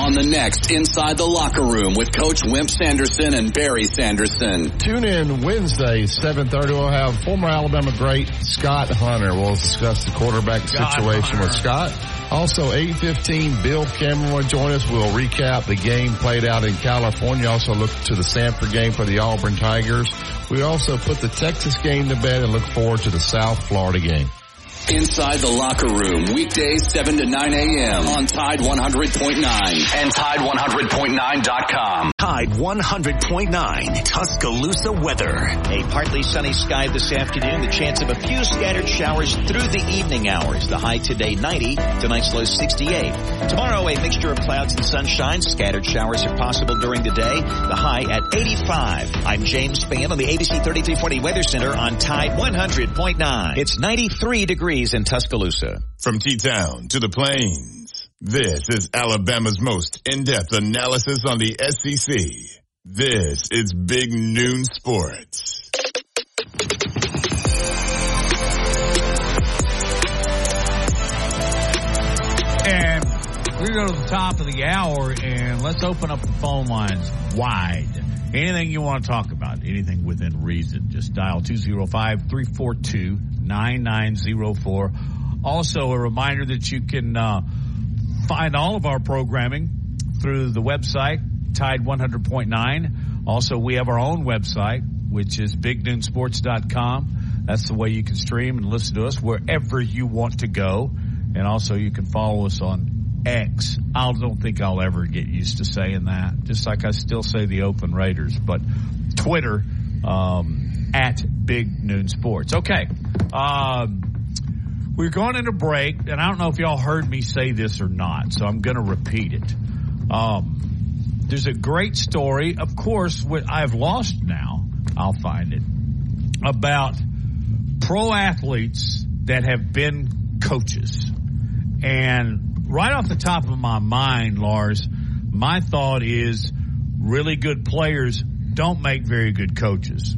On the next Inside the Locker Room with Coach Wimp Sanderson and Barry Sanderson. Tune in Wednesday, 7.30. We'll have former Alabama great Scott Hunter. We'll discuss the quarterback Scott situation with Scott. Also, 8.15, Bill Cameron will join us. We'll recap the game played out in California. Also look to the Samford game for the Auburn Tigers. We also put the Texas game to bed and look forward to the South Florida game. Inside the Locker Room, weekdays 7 to 9 a.m. on Tide 100.9 and Tide100.9.com. Tide 100.9 Tuscaloosa weather. A partly sunny sky this afternoon. The chance of a few scattered showers through the evening hours. The high today 90. Tonight's low 68. Tomorrow a mixture of clouds and sunshine. Scattered showers are possible during the day. The high at 85. I'm James Spann on the ABC 3340 Weather Center on Tide 100.9. It's 93 degrees in Tuscaloosa. From T-Town to the Plains, this is Alabama's most in-depth analysis on the SEC. This is Big Noon Sports. And we go to the top of the hour and let's open up the phone lines wide. Anything you want to talk about, anything within reason, just dial 205-342-9904. Also a reminder that you can uh, find all of our programming through the website, Tide 100.9. Also, we have our own website, which is bignoonsports.com. That's the way you can stream and listen to us wherever you want to go. And also you can follow us on X. I don't think I'll ever get used to saying that. Just like I still say the Oakland Raiders, but Twitter, um, at Big Noon Sports. Okay. Um, we're going into break, and I don't know if y'all heard me say this or not, so I'm going to repeat it. Um, there's a great story, of course, what I've lost now. I'll find it about pro athletes that have been coaches. And right off the top of my mind, Lars, my thought is really good players don't make very good coaches.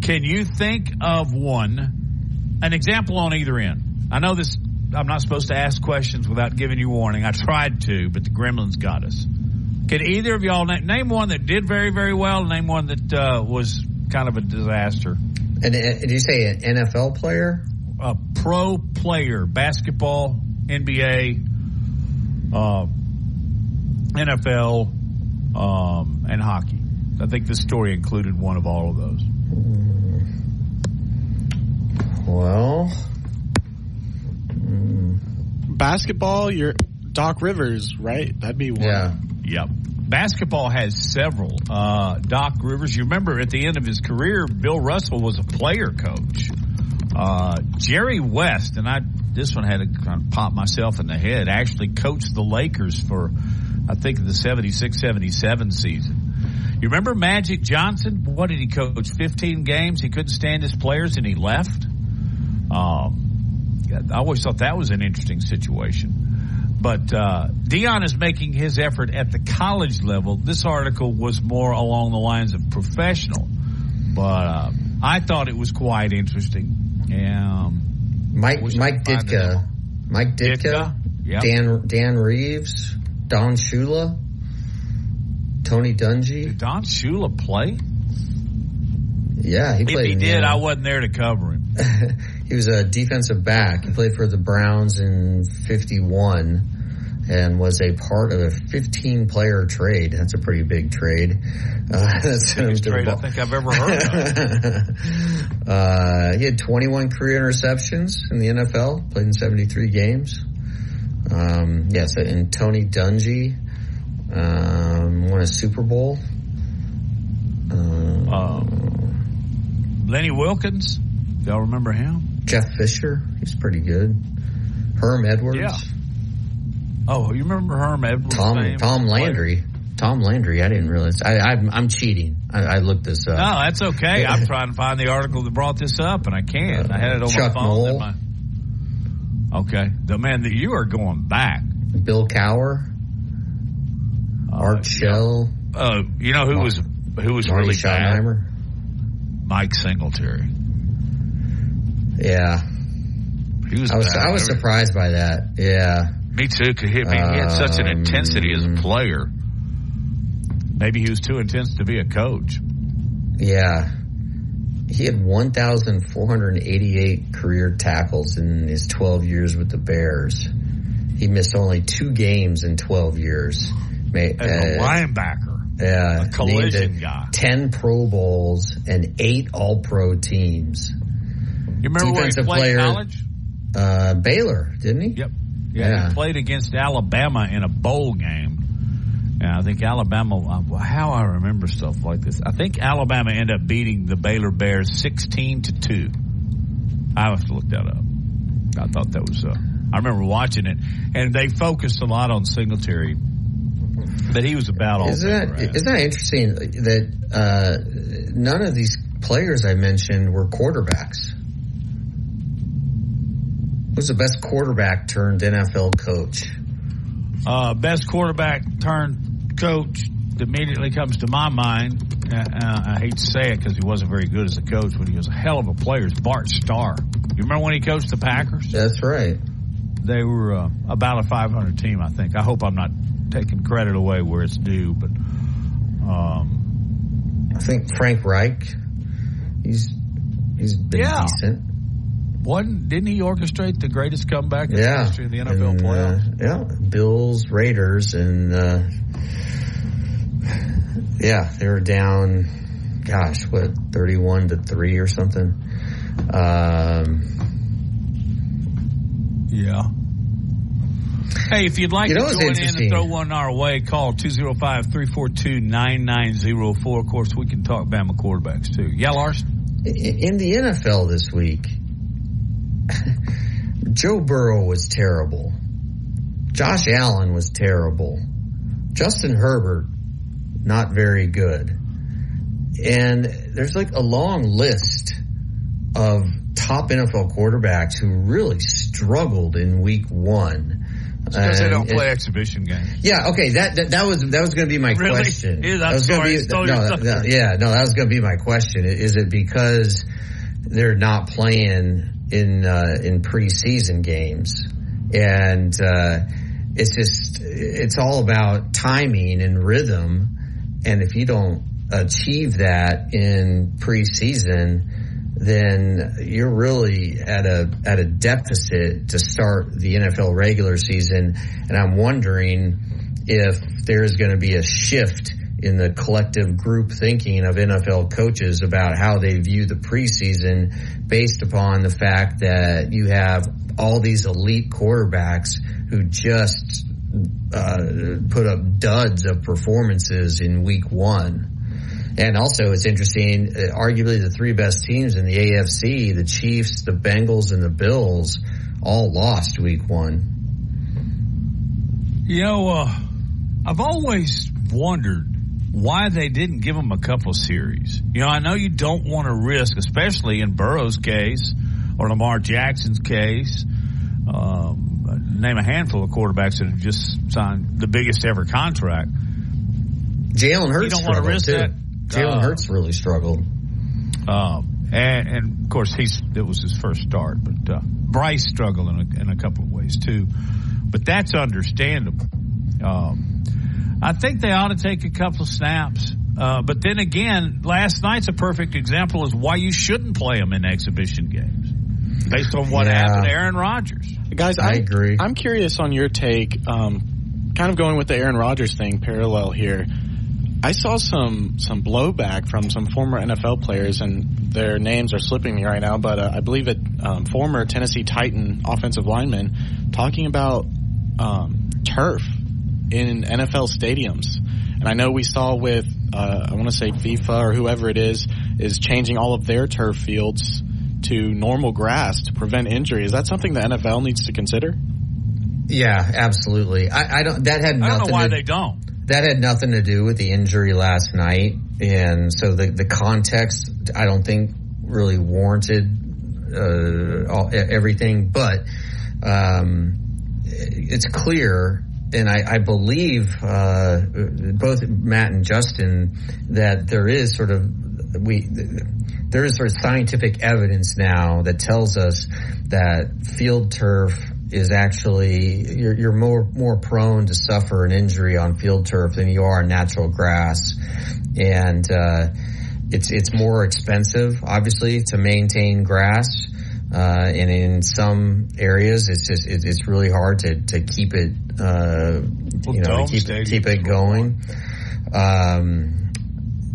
Can you think of one, an example on either end? I know this, I'm not supposed to ask questions without giving you warning. I tried to, but the gremlins got us. Can either of y'all name, name one that did very, very well, name one that uh, was kind of a disaster? And uh, did you say an NFL player? A pro player, basketball, NBA, uh, NFL, um, and hockey. I think this story included one of all of those. Well, Basketball, you're Doc Rivers, right? That'd be one. Yeah. Yep. Basketball has several. Uh, Doc Rivers, you remember at the end of his career, Bill Russell was a player coach. Uh, Jerry West, and I, this one had to kind of pop myself in the head, actually coached the Lakers for, I think, the 76 77 season. You remember Magic Johnson? What did he coach? 15 games. He couldn't stand his players and he left. Um, I always thought that was an interesting situation. But uh, Deion is making his effort at the college level. This article was more along the lines of professional. But uh, I thought it was quite interesting. Um, Mike Mike Ditka, Mike Ditka, Ditka, yep. Dan Dan Reeves, Don Shula, Tony Dungy. Did Don Shula play? Yeah, he If played. he did, I wasn't there to cover him. *laughs* he was a defensive back. He played for the Browns in '51 and was a part of a 15 player trade. That's a pretty big trade. Uh, *laughs* that's Biggest trade I think I've ever heard of. *laughs* uh, he had 21 career interceptions in the NFL. Played in 73 games. Um, yes, and Tony Dungy um, won a Super Bowl. Um, Lenny Wilkens, y'all remember him? Jeff Fisher, he's pretty good. Herm Edwards. Yeah. Oh, you remember Herm Edwards' Tom name? Tom Landry. Tom Landry. I didn't realize. I, I'm, I'm cheating. I, I looked this up. No, that's okay. I'm *laughs* trying to find the article that brought this up, and I can't. I had it on Chuck my phone. My- Okay, the man that you are going back. Bill Cowher. Art Shell. Uh, you know who was who was Marty really bad? Mike Singletary. Yeah. He was. I was. I was surprised by that. Yeah. Me too. Cause he, I mean, he had such an Um, intensity as a player. Maybe he was too intense to be a coach. Yeah. He had 1,488 career tackles in his 12 years with the Bears. He missed only two games in 12 years. As a uh, linebacker, Yeah, a collision guy. Ten Pro Bowls and eight All Pro teams. You remember where he played player- college? Uh, Baylor, didn't he? Yep. Yeah, Yeah. he played against Alabama in a bowl game. And I think Alabama, uh, how I remember stuff like this. I think Alabama ended up beating the Baylor Bears 16 to 2. I have to look that up. I thought that was, uh, I remember watching it. And they focused a lot on Singletary. But he was about all Isn't that, isn't that interesting that uh, none of these players I mentioned were quarterbacks? Who's the best quarterback turned NFL coach? Uh, best quarterback turned coach that immediately comes to my mind. Uh, uh, I hate to say it because he wasn't very good as a coach, but he was a hell of a player. Is Bart Starr. You remember when he coached the Packers? That's right. They were uh, about a 500 team, I think. I hope I'm not taking credit away where it's due, but um, I think Frank Reich. He's he's been Yeah. decent. Wasn't didn't he orchestrate the greatest comeback in the history of the NFL And, uh, yeah, Bills, Raiders, and uh, yeah, they were down. Gosh, what thirty-one to three or something. Um, Yeah. Hey, if you'd like You know to join in and throw one our way, call 205-342-9904. Of course, we can talk Bama quarterbacks too. Yeah, Larson? i- in the NFL this week, *laughs* Joe Burrow was terrible. Josh Allen was terrible. Justin Herbert, not very good. And there's like a long list of top NFL quarterbacks who really struggled in week one. Because they don't it- play exhibition games. yeah, okay. That that, that was that was going to be my Really? question. Yeah, that was sorry, be, no, no, yeah, no, that was going to be my question. Is it because they're not playing in uh, in preseason games, and uh, it's just it's all about timing and rhythm, and if you don't achieve that in preseason, then you're really at a at a deficit to start the NFL regular season. And I'm wondering if there's going to be a shift in the collective group thinking of NFL coaches about how they view the preseason based upon the fact that you have all these elite quarterbacks who just uh, put up duds of performances in week one. And also, it's interesting. Uh, arguably, the three best teams in the AFC, the Chiefs, the Bengals, and the Bills, all lost week one. You know, uh, I've always wondered why they didn't give him a couple series. You know, I know you don't want to risk, especially in Burrow's case or Lamar Jackson's case. Um, name a handful of quarterbacks that have just signed the biggest ever contract. Jalen Hurts You don't wanna risk too. that? Jalen Uh, Hurts really struggled. Um, and, and of course, he's it was his first start, but uh, Bryce struggled in a, in a couple of ways too. But that's understandable. Um, I think they ought to take a couple of snaps. Uh, but then again, last night's a perfect example is why you shouldn't play them in exhibition games based on what Yeah. happened to Aaron Rodgers. Guys, I I'm, agree. I'm curious on your take. Um, kind of going with the Aaron Rodgers thing, parallel here. I saw some some blowback from some former NFL players, and their names are slipping me right now. But uh, I believe it um, former Tennessee Titan offensive lineman talking about um, turf in NFL stadiums. And I know we saw with uh, I want to say FIFA or whoever it is is changing all of their turf fields to normal grass to prevent injury. Is that something the NFL needs to consider? Yeah, absolutely. I, I don't. That had I nothing. don't know why to, they don't. That had nothing to do with the injury last night, and so the the context I don't think really warranted uh, all, e- everything. But um, it's clear, and I, I believe uh, both Matt and Justin that there is sort of we there is sort of scientific evidence now that tells us that field turf is actually you're, you're more more prone to suffer an injury on field turf than you are on natural grass, and uh, it's it's more expensive, obviously, to maintain grass. Uh, and in some areas, it's just it, it's really hard to, to keep it, uh, you know, to keep keep it going. Um,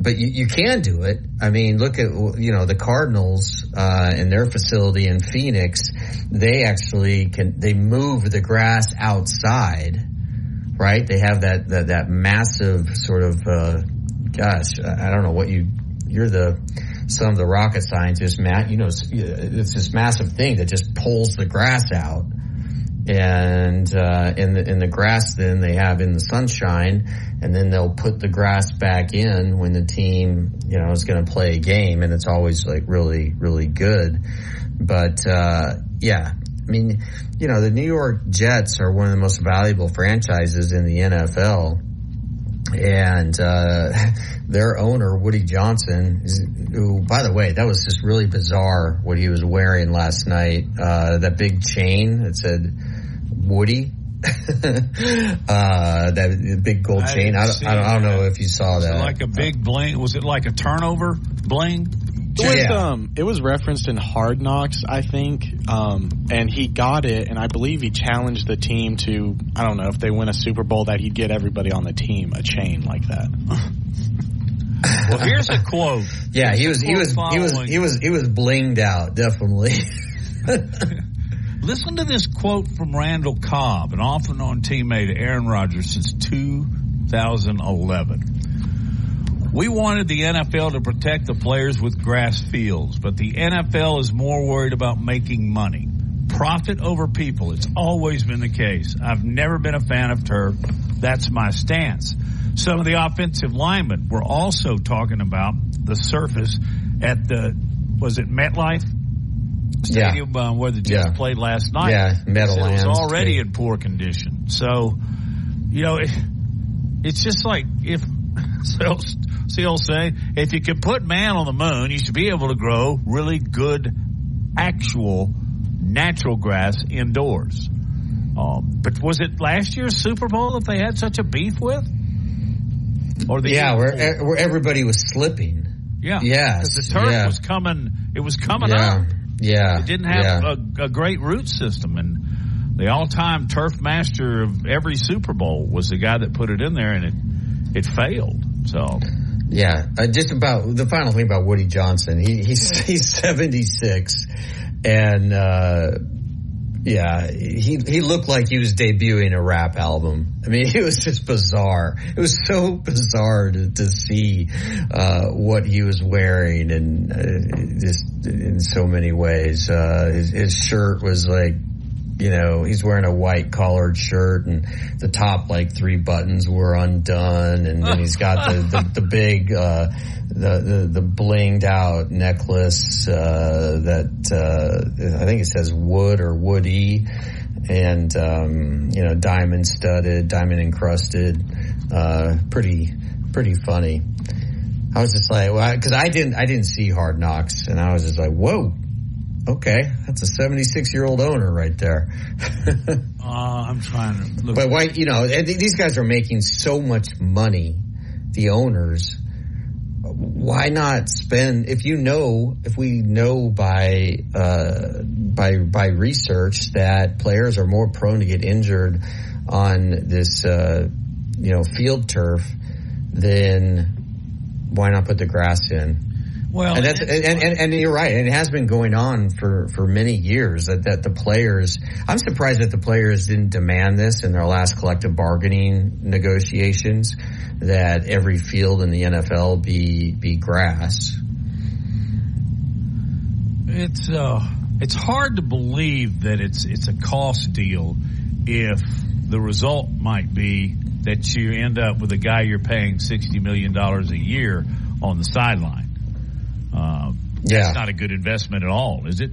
but you, you can do it. I mean, look at you know the Cardinals uh, and their facility in Phoenix. They actually can they move the grass outside, right? They have that that, that massive sort of uh, gosh, I don't know what you you're the some of the rocket scientists, Matt. You know, it's, this massive thing that just pulls the grass out and uh, in the in the grass then they have in the sunshine, and then they'll put the grass back in when the team you know is going to play a game, and it's always like really really good. But uh, yeah, I mean, you know, the New York Jets are one of the most valuable franchises in the NFL. And uh, *laughs* their owner, Woody Johnson, who, by the way, that was just really bizarre what he was wearing last night. Uh, that big chain that said Woody. *laughs* uh, that big gold I chain. I don't, I don't, I don't know if you saw Was it that. like a big bling? Was it like a turnover bling? It was, Yeah. um, it was referenced in Hard Knocks, I think, um, and he got it, and I believe he challenged the team to, I don't know, if they win a Super Bowl, that he'd get everybody on the team a chain like that. Well, here's a quote. *laughs* yeah, he Here's was, he quote was, he was he was, he was blinged out, definitely. *laughs* Listen to this quote from Randall Cobb, an off and on teammate of Aaron Rodgers since 2011. We wanted the NFL to protect the players with grass fields, but the NFL is more worried about making money. Profit over people. It's always been the case. I've never been a fan of turf. That's my stance. Some of the offensive linemen were also talking about the surface at the, was it MetLife? Stadium uh, where the Jets Yeah. played last night. Yeah, Meadowlands. It was already in poor condition. So, you know, it, it's just like if *laughs* so, see, I'll say if you can put man on the moon, you should be able to grow really good, actual, natural grass indoors. Um, but was it last year's Super Bowl that they had such a beef with? Or the yeah, where, where everybody was slipping. yeah, because the turf yeah. was coming. It was coming Yeah, up. yeah, It didn't have yeah. a, a great root system, and the all-time turf master of every Super Bowl was the guy that put it in there, and it it failed. So Yeah, uh, just about the final thing about Woody Johnson. He, he's *laughs* he's seventy six, and uh, yeah, he he looked like he was debuting a rap album. I mean, *laughs* it was just bizarre. It was so bizarre to, to see uh, what he was wearing, and uh, just in so many ways. Uh, his, his shirt was like you know, he's wearing a white collared shirt and the top like three buttons were undone and then he's got the, the, the big, uh, the, the, the blinged out necklace, uh, that, uh, I think it says wood or woody and, um, you know, diamond studded, diamond encrusted, uh, pretty, pretty funny. I was just like, well, because I didn't, I didn't see Hard Knocks, and I was just like, whoa, okay, that's a 76 year old owner right there. *laughs* uh, I'm trying to look. But why, you know, these guys are making so much money, the owners. Why not spend if you know if we know by uh, by by research that players are more prone to get injured on this uh, you know field turf, then why not put the grass in? Well, and, that's, and, and, and, you're right. And it has been going on for, for many years that, that the players, I'm surprised that the players didn't demand this in their last collective bargaining negotiations that every field in the NFL be, be grass. It's, uh, it's hard to believe that it's, it's a cost deal if the result might be that you end up with a guy you're paying $60 million a year on the sideline. Uh, yeah. That's not a good investment at all, is it?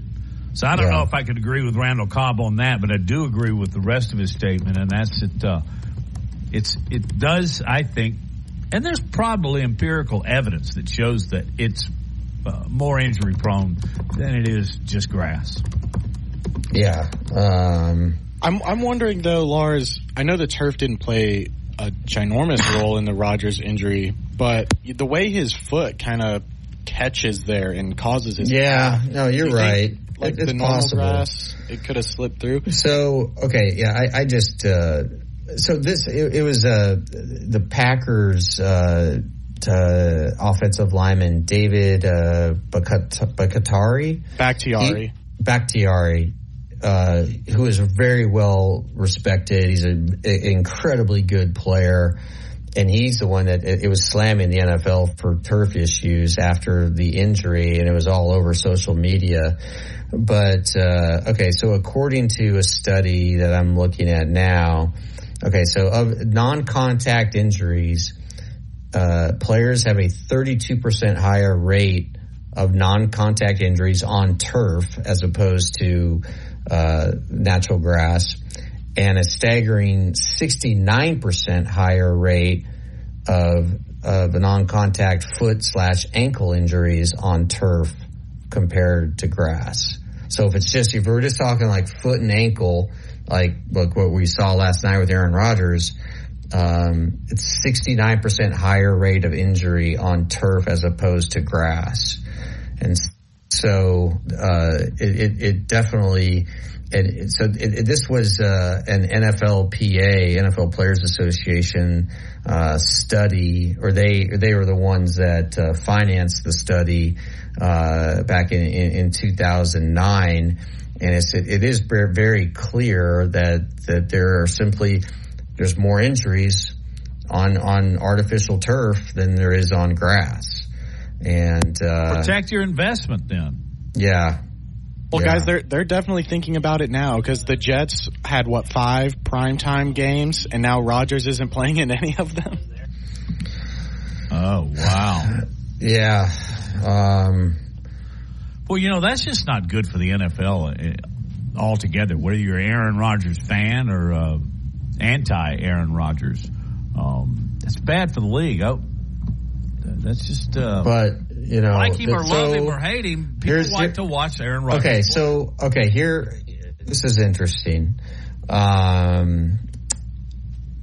So I don't Yeah. know if I could agree with Randall Cobb on that, but I do agree with the rest of his statement, and that's it. Uh, it's it does, I think, and there's probably empirical evidence that shows that it's uh, more injury prone than it is just grass. Yeah. Um, I'm I'm wondering though, Lars. I know the turf didn't play a ginormous role in the Rodgers injury, but the way his foot kind of catches there and causes his Yeah, no, you're you think, right. Like It- it's the possible. grass, it could have slipped through. So okay, yeah, I, I just uh, so this it, it was uh, the Packers uh, uh, offensive lineman David uh, Bakat- Bakatari Bakhtiari. Bakhtiari, uh, who is very well respected. He's an incredibly good player. And he's the one that it, was slamming the NFL for turf issues after the injury, and it was all over social media. But uh, okay, so according to a study that I'm looking at now, okay, so of non-contact injuries, uh, players have a 32% higher rate of non-contact injuries on turf as opposed to uh, natural grass, and a staggering 69% higher rate of of non-contact foot slash ankle injuries on turf compared to grass. So if it's just if we're just talking like foot and ankle, like like what we saw last night with Aaron Rodgers, um, it's 69% higher rate of injury on turf as opposed to grass. And so, uh, it, it, it definitely, and so it, it, this was, uh, an NFLPA, NFL Players Association, uh, study, or they, they were the ones that, uh, financed the study, uh, back in, in, in 2009. And it's, it, it is very clear that, that there are simply, there's more injuries on on artificial turf than there is on grass. And uh, Protect your investment then. yeah, Well, Yeah. guys, they're they're definitely thinking about it now because the Jets had what five primetime games, and now Rodgers isn't playing in any of them. Oh wow. *laughs* yeah. Um, Well, you know that's just not good for the NFL uh, altogether. Whether you're Aaron Rodgers fan or uh, anti Aaron Rodgers, um, it's bad for the league. Oh, that's just. Uh, but you know, like him or so- love him or hate him, people like to watch Aaron Rodgers. Okay, so okay, here this is interesting. Um,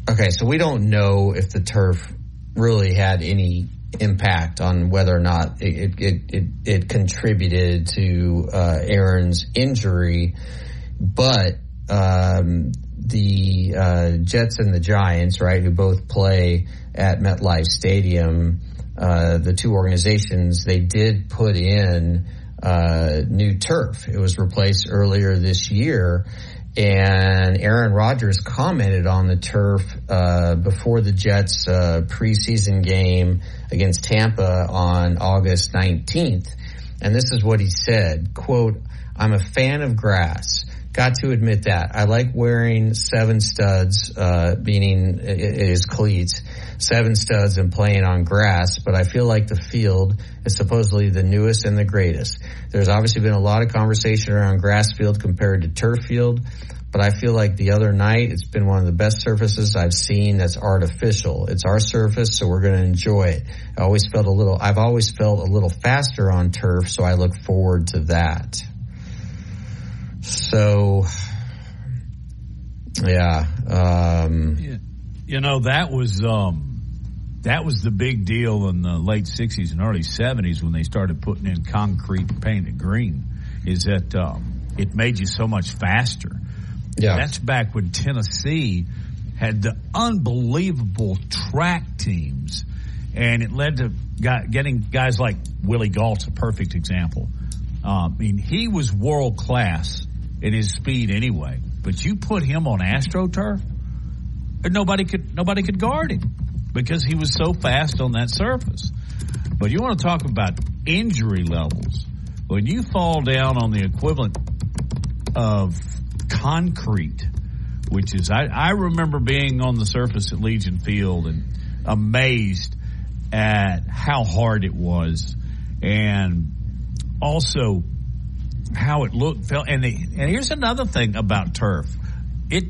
okay, so we don't know if the turf really had any impact on whether or not it it it, it, it contributed to uh, Aaron's injury, but um, the uh, Jets and the Giants, right, who both play at MetLife Stadium, uh, the two organizations, they did put in uh, new turf. It was replaced earlier this year. And Aaron Rodgers commented on the turf uh, before the Jets' uh, preseason game against Tampa on August 19th. And this is what he said, quote, I'm a fan of grass. Got to admit that. I like wearing seven studs, uh, meaning i- i- his cleats, seven studs and playing on grass, but I feel like the field is supposedly the newest and the greatest. There's obviously been a lot of conversation around grass field compared to turf field, but I feel like the other night it's been one of the best surfaces I've seen that's artificial. It's our surface, so we're going to enjoy it. I always felt a little, I've always felt a little faster on turf, so I look forward to that. So, yeah, um, You know, that was um, that was the big deal in the late '60s and early '70s when they started putting in concrete and painted green. Is that um, it made you so much faster? Yeah, that's back when Tennessee had the unbelievable track teams, and it led to guy, getting guys like Willie Gault's a perfect example. Uh, I mean, he was world class in his speed anyway, but you put him on AstroTurf, and nobody could nobody could guard him because he was so fast on that surface. But you want to talk about injury levels. When you fall down on the equivalent of concrete, which is I, I remember being on the surface at Legion Field and amazed at how hard it was, and also how it looked, felt. And, the, and here's another thing about turf: it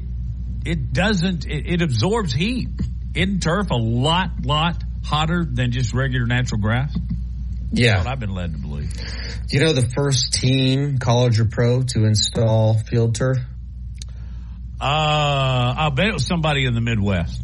it doesn't it, it absorbs heat. In turf, a lot lot hotter than just regular natural grass. Yeah. That's what I've been led to believe. Do you know the first team, college or pro, to install field turf? Uh, I'll bet it was somebody in the Midwest.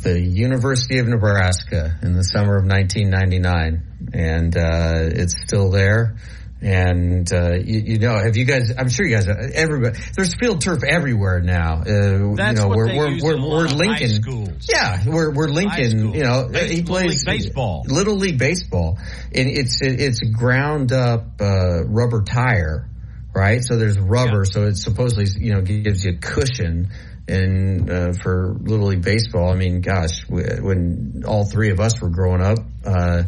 The University of Nebraska in the summer of 1999, and uh, it's still there. And uh, you, you, know, have you guys? I'm sure you guys. Everybody, there's field turf everywhere now. Uh, That's you know, what we're they we're use we're, we're Lincoln. Yeah, we're we're Lincoln. You know, Base- he Little plays League baseball. Little League baseball, and it's it's ground up uh, rubber tire, right? So there's rubber, so it supposedly you know gives you a cushion. And uh, for Little League baseball, I mean, gosh, when all three of us were growing up, uh,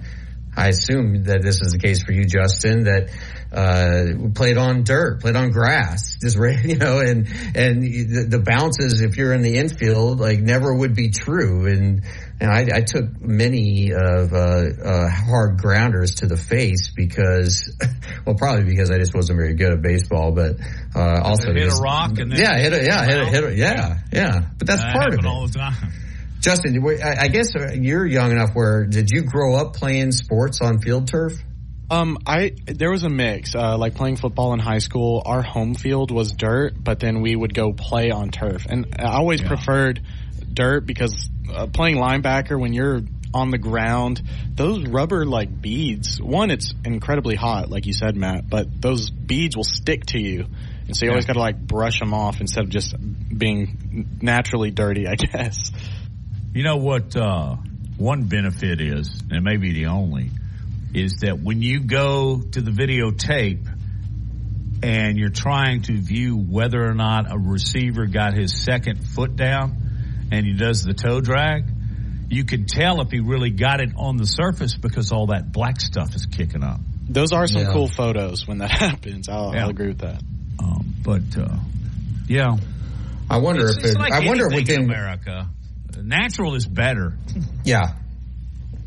I assume that this is the case for you, Justin, that uh, played on dirt, played on grass, just *laughs* you know, and and the, the bounces if you're in the infield like never would be true. And and I, I took many of uh, uh, hard grounders to the face because, *laughs* well, probably because I just wasn't very good at baseball, but uh, also hit just- a rock and then yeah, hit a, yeah, hit a, hit a, yeah, yeah. But that's That part of it. all the time. Justin, I I guess you're young enough where did you grow up playing sports on field turf? Um, I there was a mix. Uh, like playing football in high school, our home field was dirt, but then we would go play on turf, and I always preferred dirt because uh, playing linebacker when you're on the ground, those rubber like beads. One, it's incredibly hot, like you said, Matt, but those beads will stick to you, and so you always got to like brush them off instead of just being naturally dirty, I *laughs* guess. You know what? Uh, one benefit is, and maybe the only, is that when you go to the videotape and you're trying to view whether or not a receiver got his second foot down and he does the toe drag, you can tell if he really got it on the surface because all that black stuff is kicking up. Those are some Yeah. cool photos when that *laughs* happens. I'll, Yeah. I'll agree with that. Um, but uh, yeah, I wonder It's- if it's it, like I wonder anything within in America, natural is better. yeah,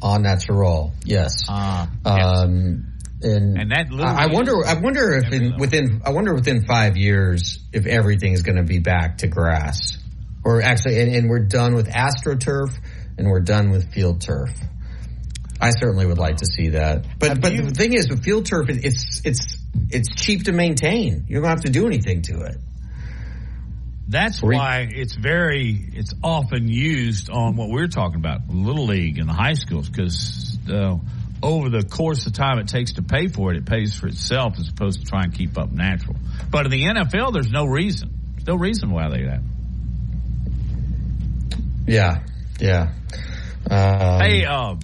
on natural, yes. Ah, um, and And that I I wonder. I wonder if in, within. I wonder within five years if everything's going to be back to grass, or actually, and, and we're done with astroturf and we're done with field turf. I certainly would like to see that. But but the thing is, with field turf, it, it's it's it's cheap to maintain. You don't have to do anything to it. That's why it's very, it's often used on what we're talking about, little league and the high schools, because uh, over the course of time it takes to pay for it, it pays for itself as opposed to try and keep up natural. But in the NFL, there's no reason, there's no reason why they that. Yeah, yeah. Um, hey, uh,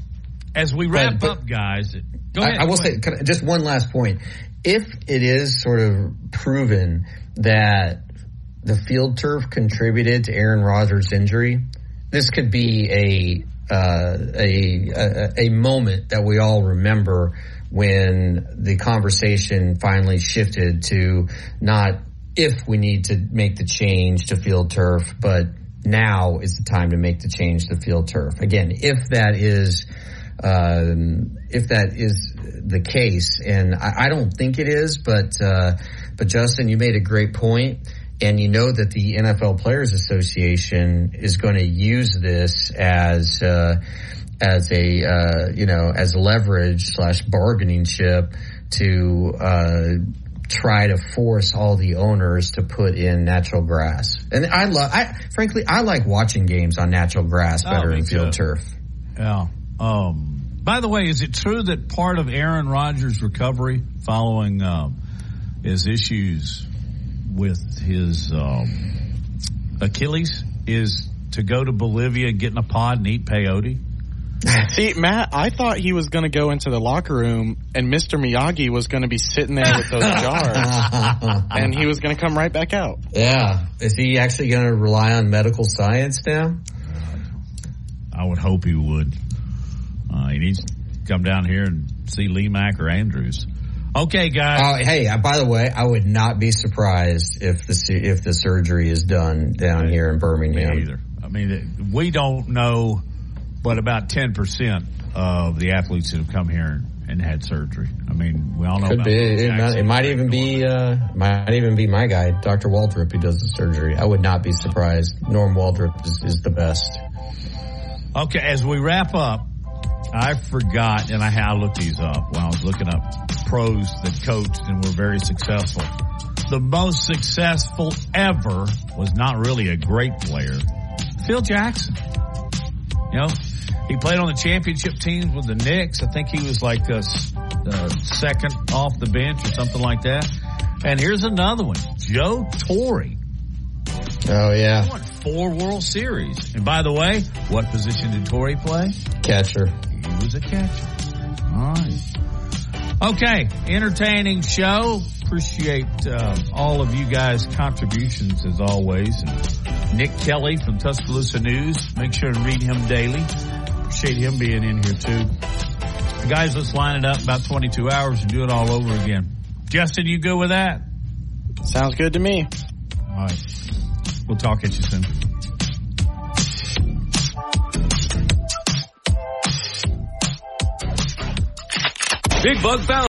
as we wrap but- up, guys, go I, ahead. I will go say ahead. I- just one last point. If it is sort of proven that the field turf contributed to Aaron Rodgers' injury, this could be a uh, a, a a moment that we all remember when the conversation finally shifted to not if we need to make the change to field turf, but now is the time to make the change to field turf. Again, if that is um, if that is the case, and I, I don't think it is, but uh, but Justin, you made a great point. And you know that the NFL Players Association is going to use this as uh, as a uh, you know as leverage slash bargaining chip to uh, try to force all the owners to put in natural grass. And I love, I frankly, I like watching games on natural grass Oh, better than field too. turf. Yeah. Um, by the way, is it true that part of Aaron Rodgers' recovery following um, his issues with his um, Achilles is to go to Bolivia and get in a pod and eat peyote? *laughs* See, Matt, I thought he was going to go into the locker room and Mr. Miyagi was going to be sitting there with those jars *laughs* and he was going to come right back out. Yeah. Is he actually going to rely on medical science now? I would hope he would. Uh, he needs to come down here and see Lee Mack or Andrews. Okay, guys. Oh, hey, uh, by the way, I would not be surprised if the if the surgery is done down here in Birmingham. Me either. I mean, we don't know, but about 10% of the athletes that have come here and had surgery. I mean, we all know Could about be. It might, it might even be. Uh, might even be my guy, Dr. Waldrop, who does the surgery. I would not be surprised. Norm Waldrop is, is the best. Okay, as we wrap up, I forgot, and I, had I looked these up while I was looking up pros that coached and were very successful. The most successful ever was not really a great player. Phil Jackson. You know, he played on the championship teams with the Knicks. I think he was like a, s- uh, second off the bench or something like that. And here's another one. Joe Torre. Oh yeah, Won four World Series. And by the way, what position did Torre play? catcher. Was a catcher. All right. Okay, entertaining show. Appreciate uh, all of you guys' contributions as always. And Nick Kelly from Tuscaloosa News. Make sure to read him daily. Appreciate him being in here too. Guys, let's line it up about 22 hours and do it all over again. Justin, you good with that? Sounds good to me. All right. We'll talk at you soon. Big Bug Found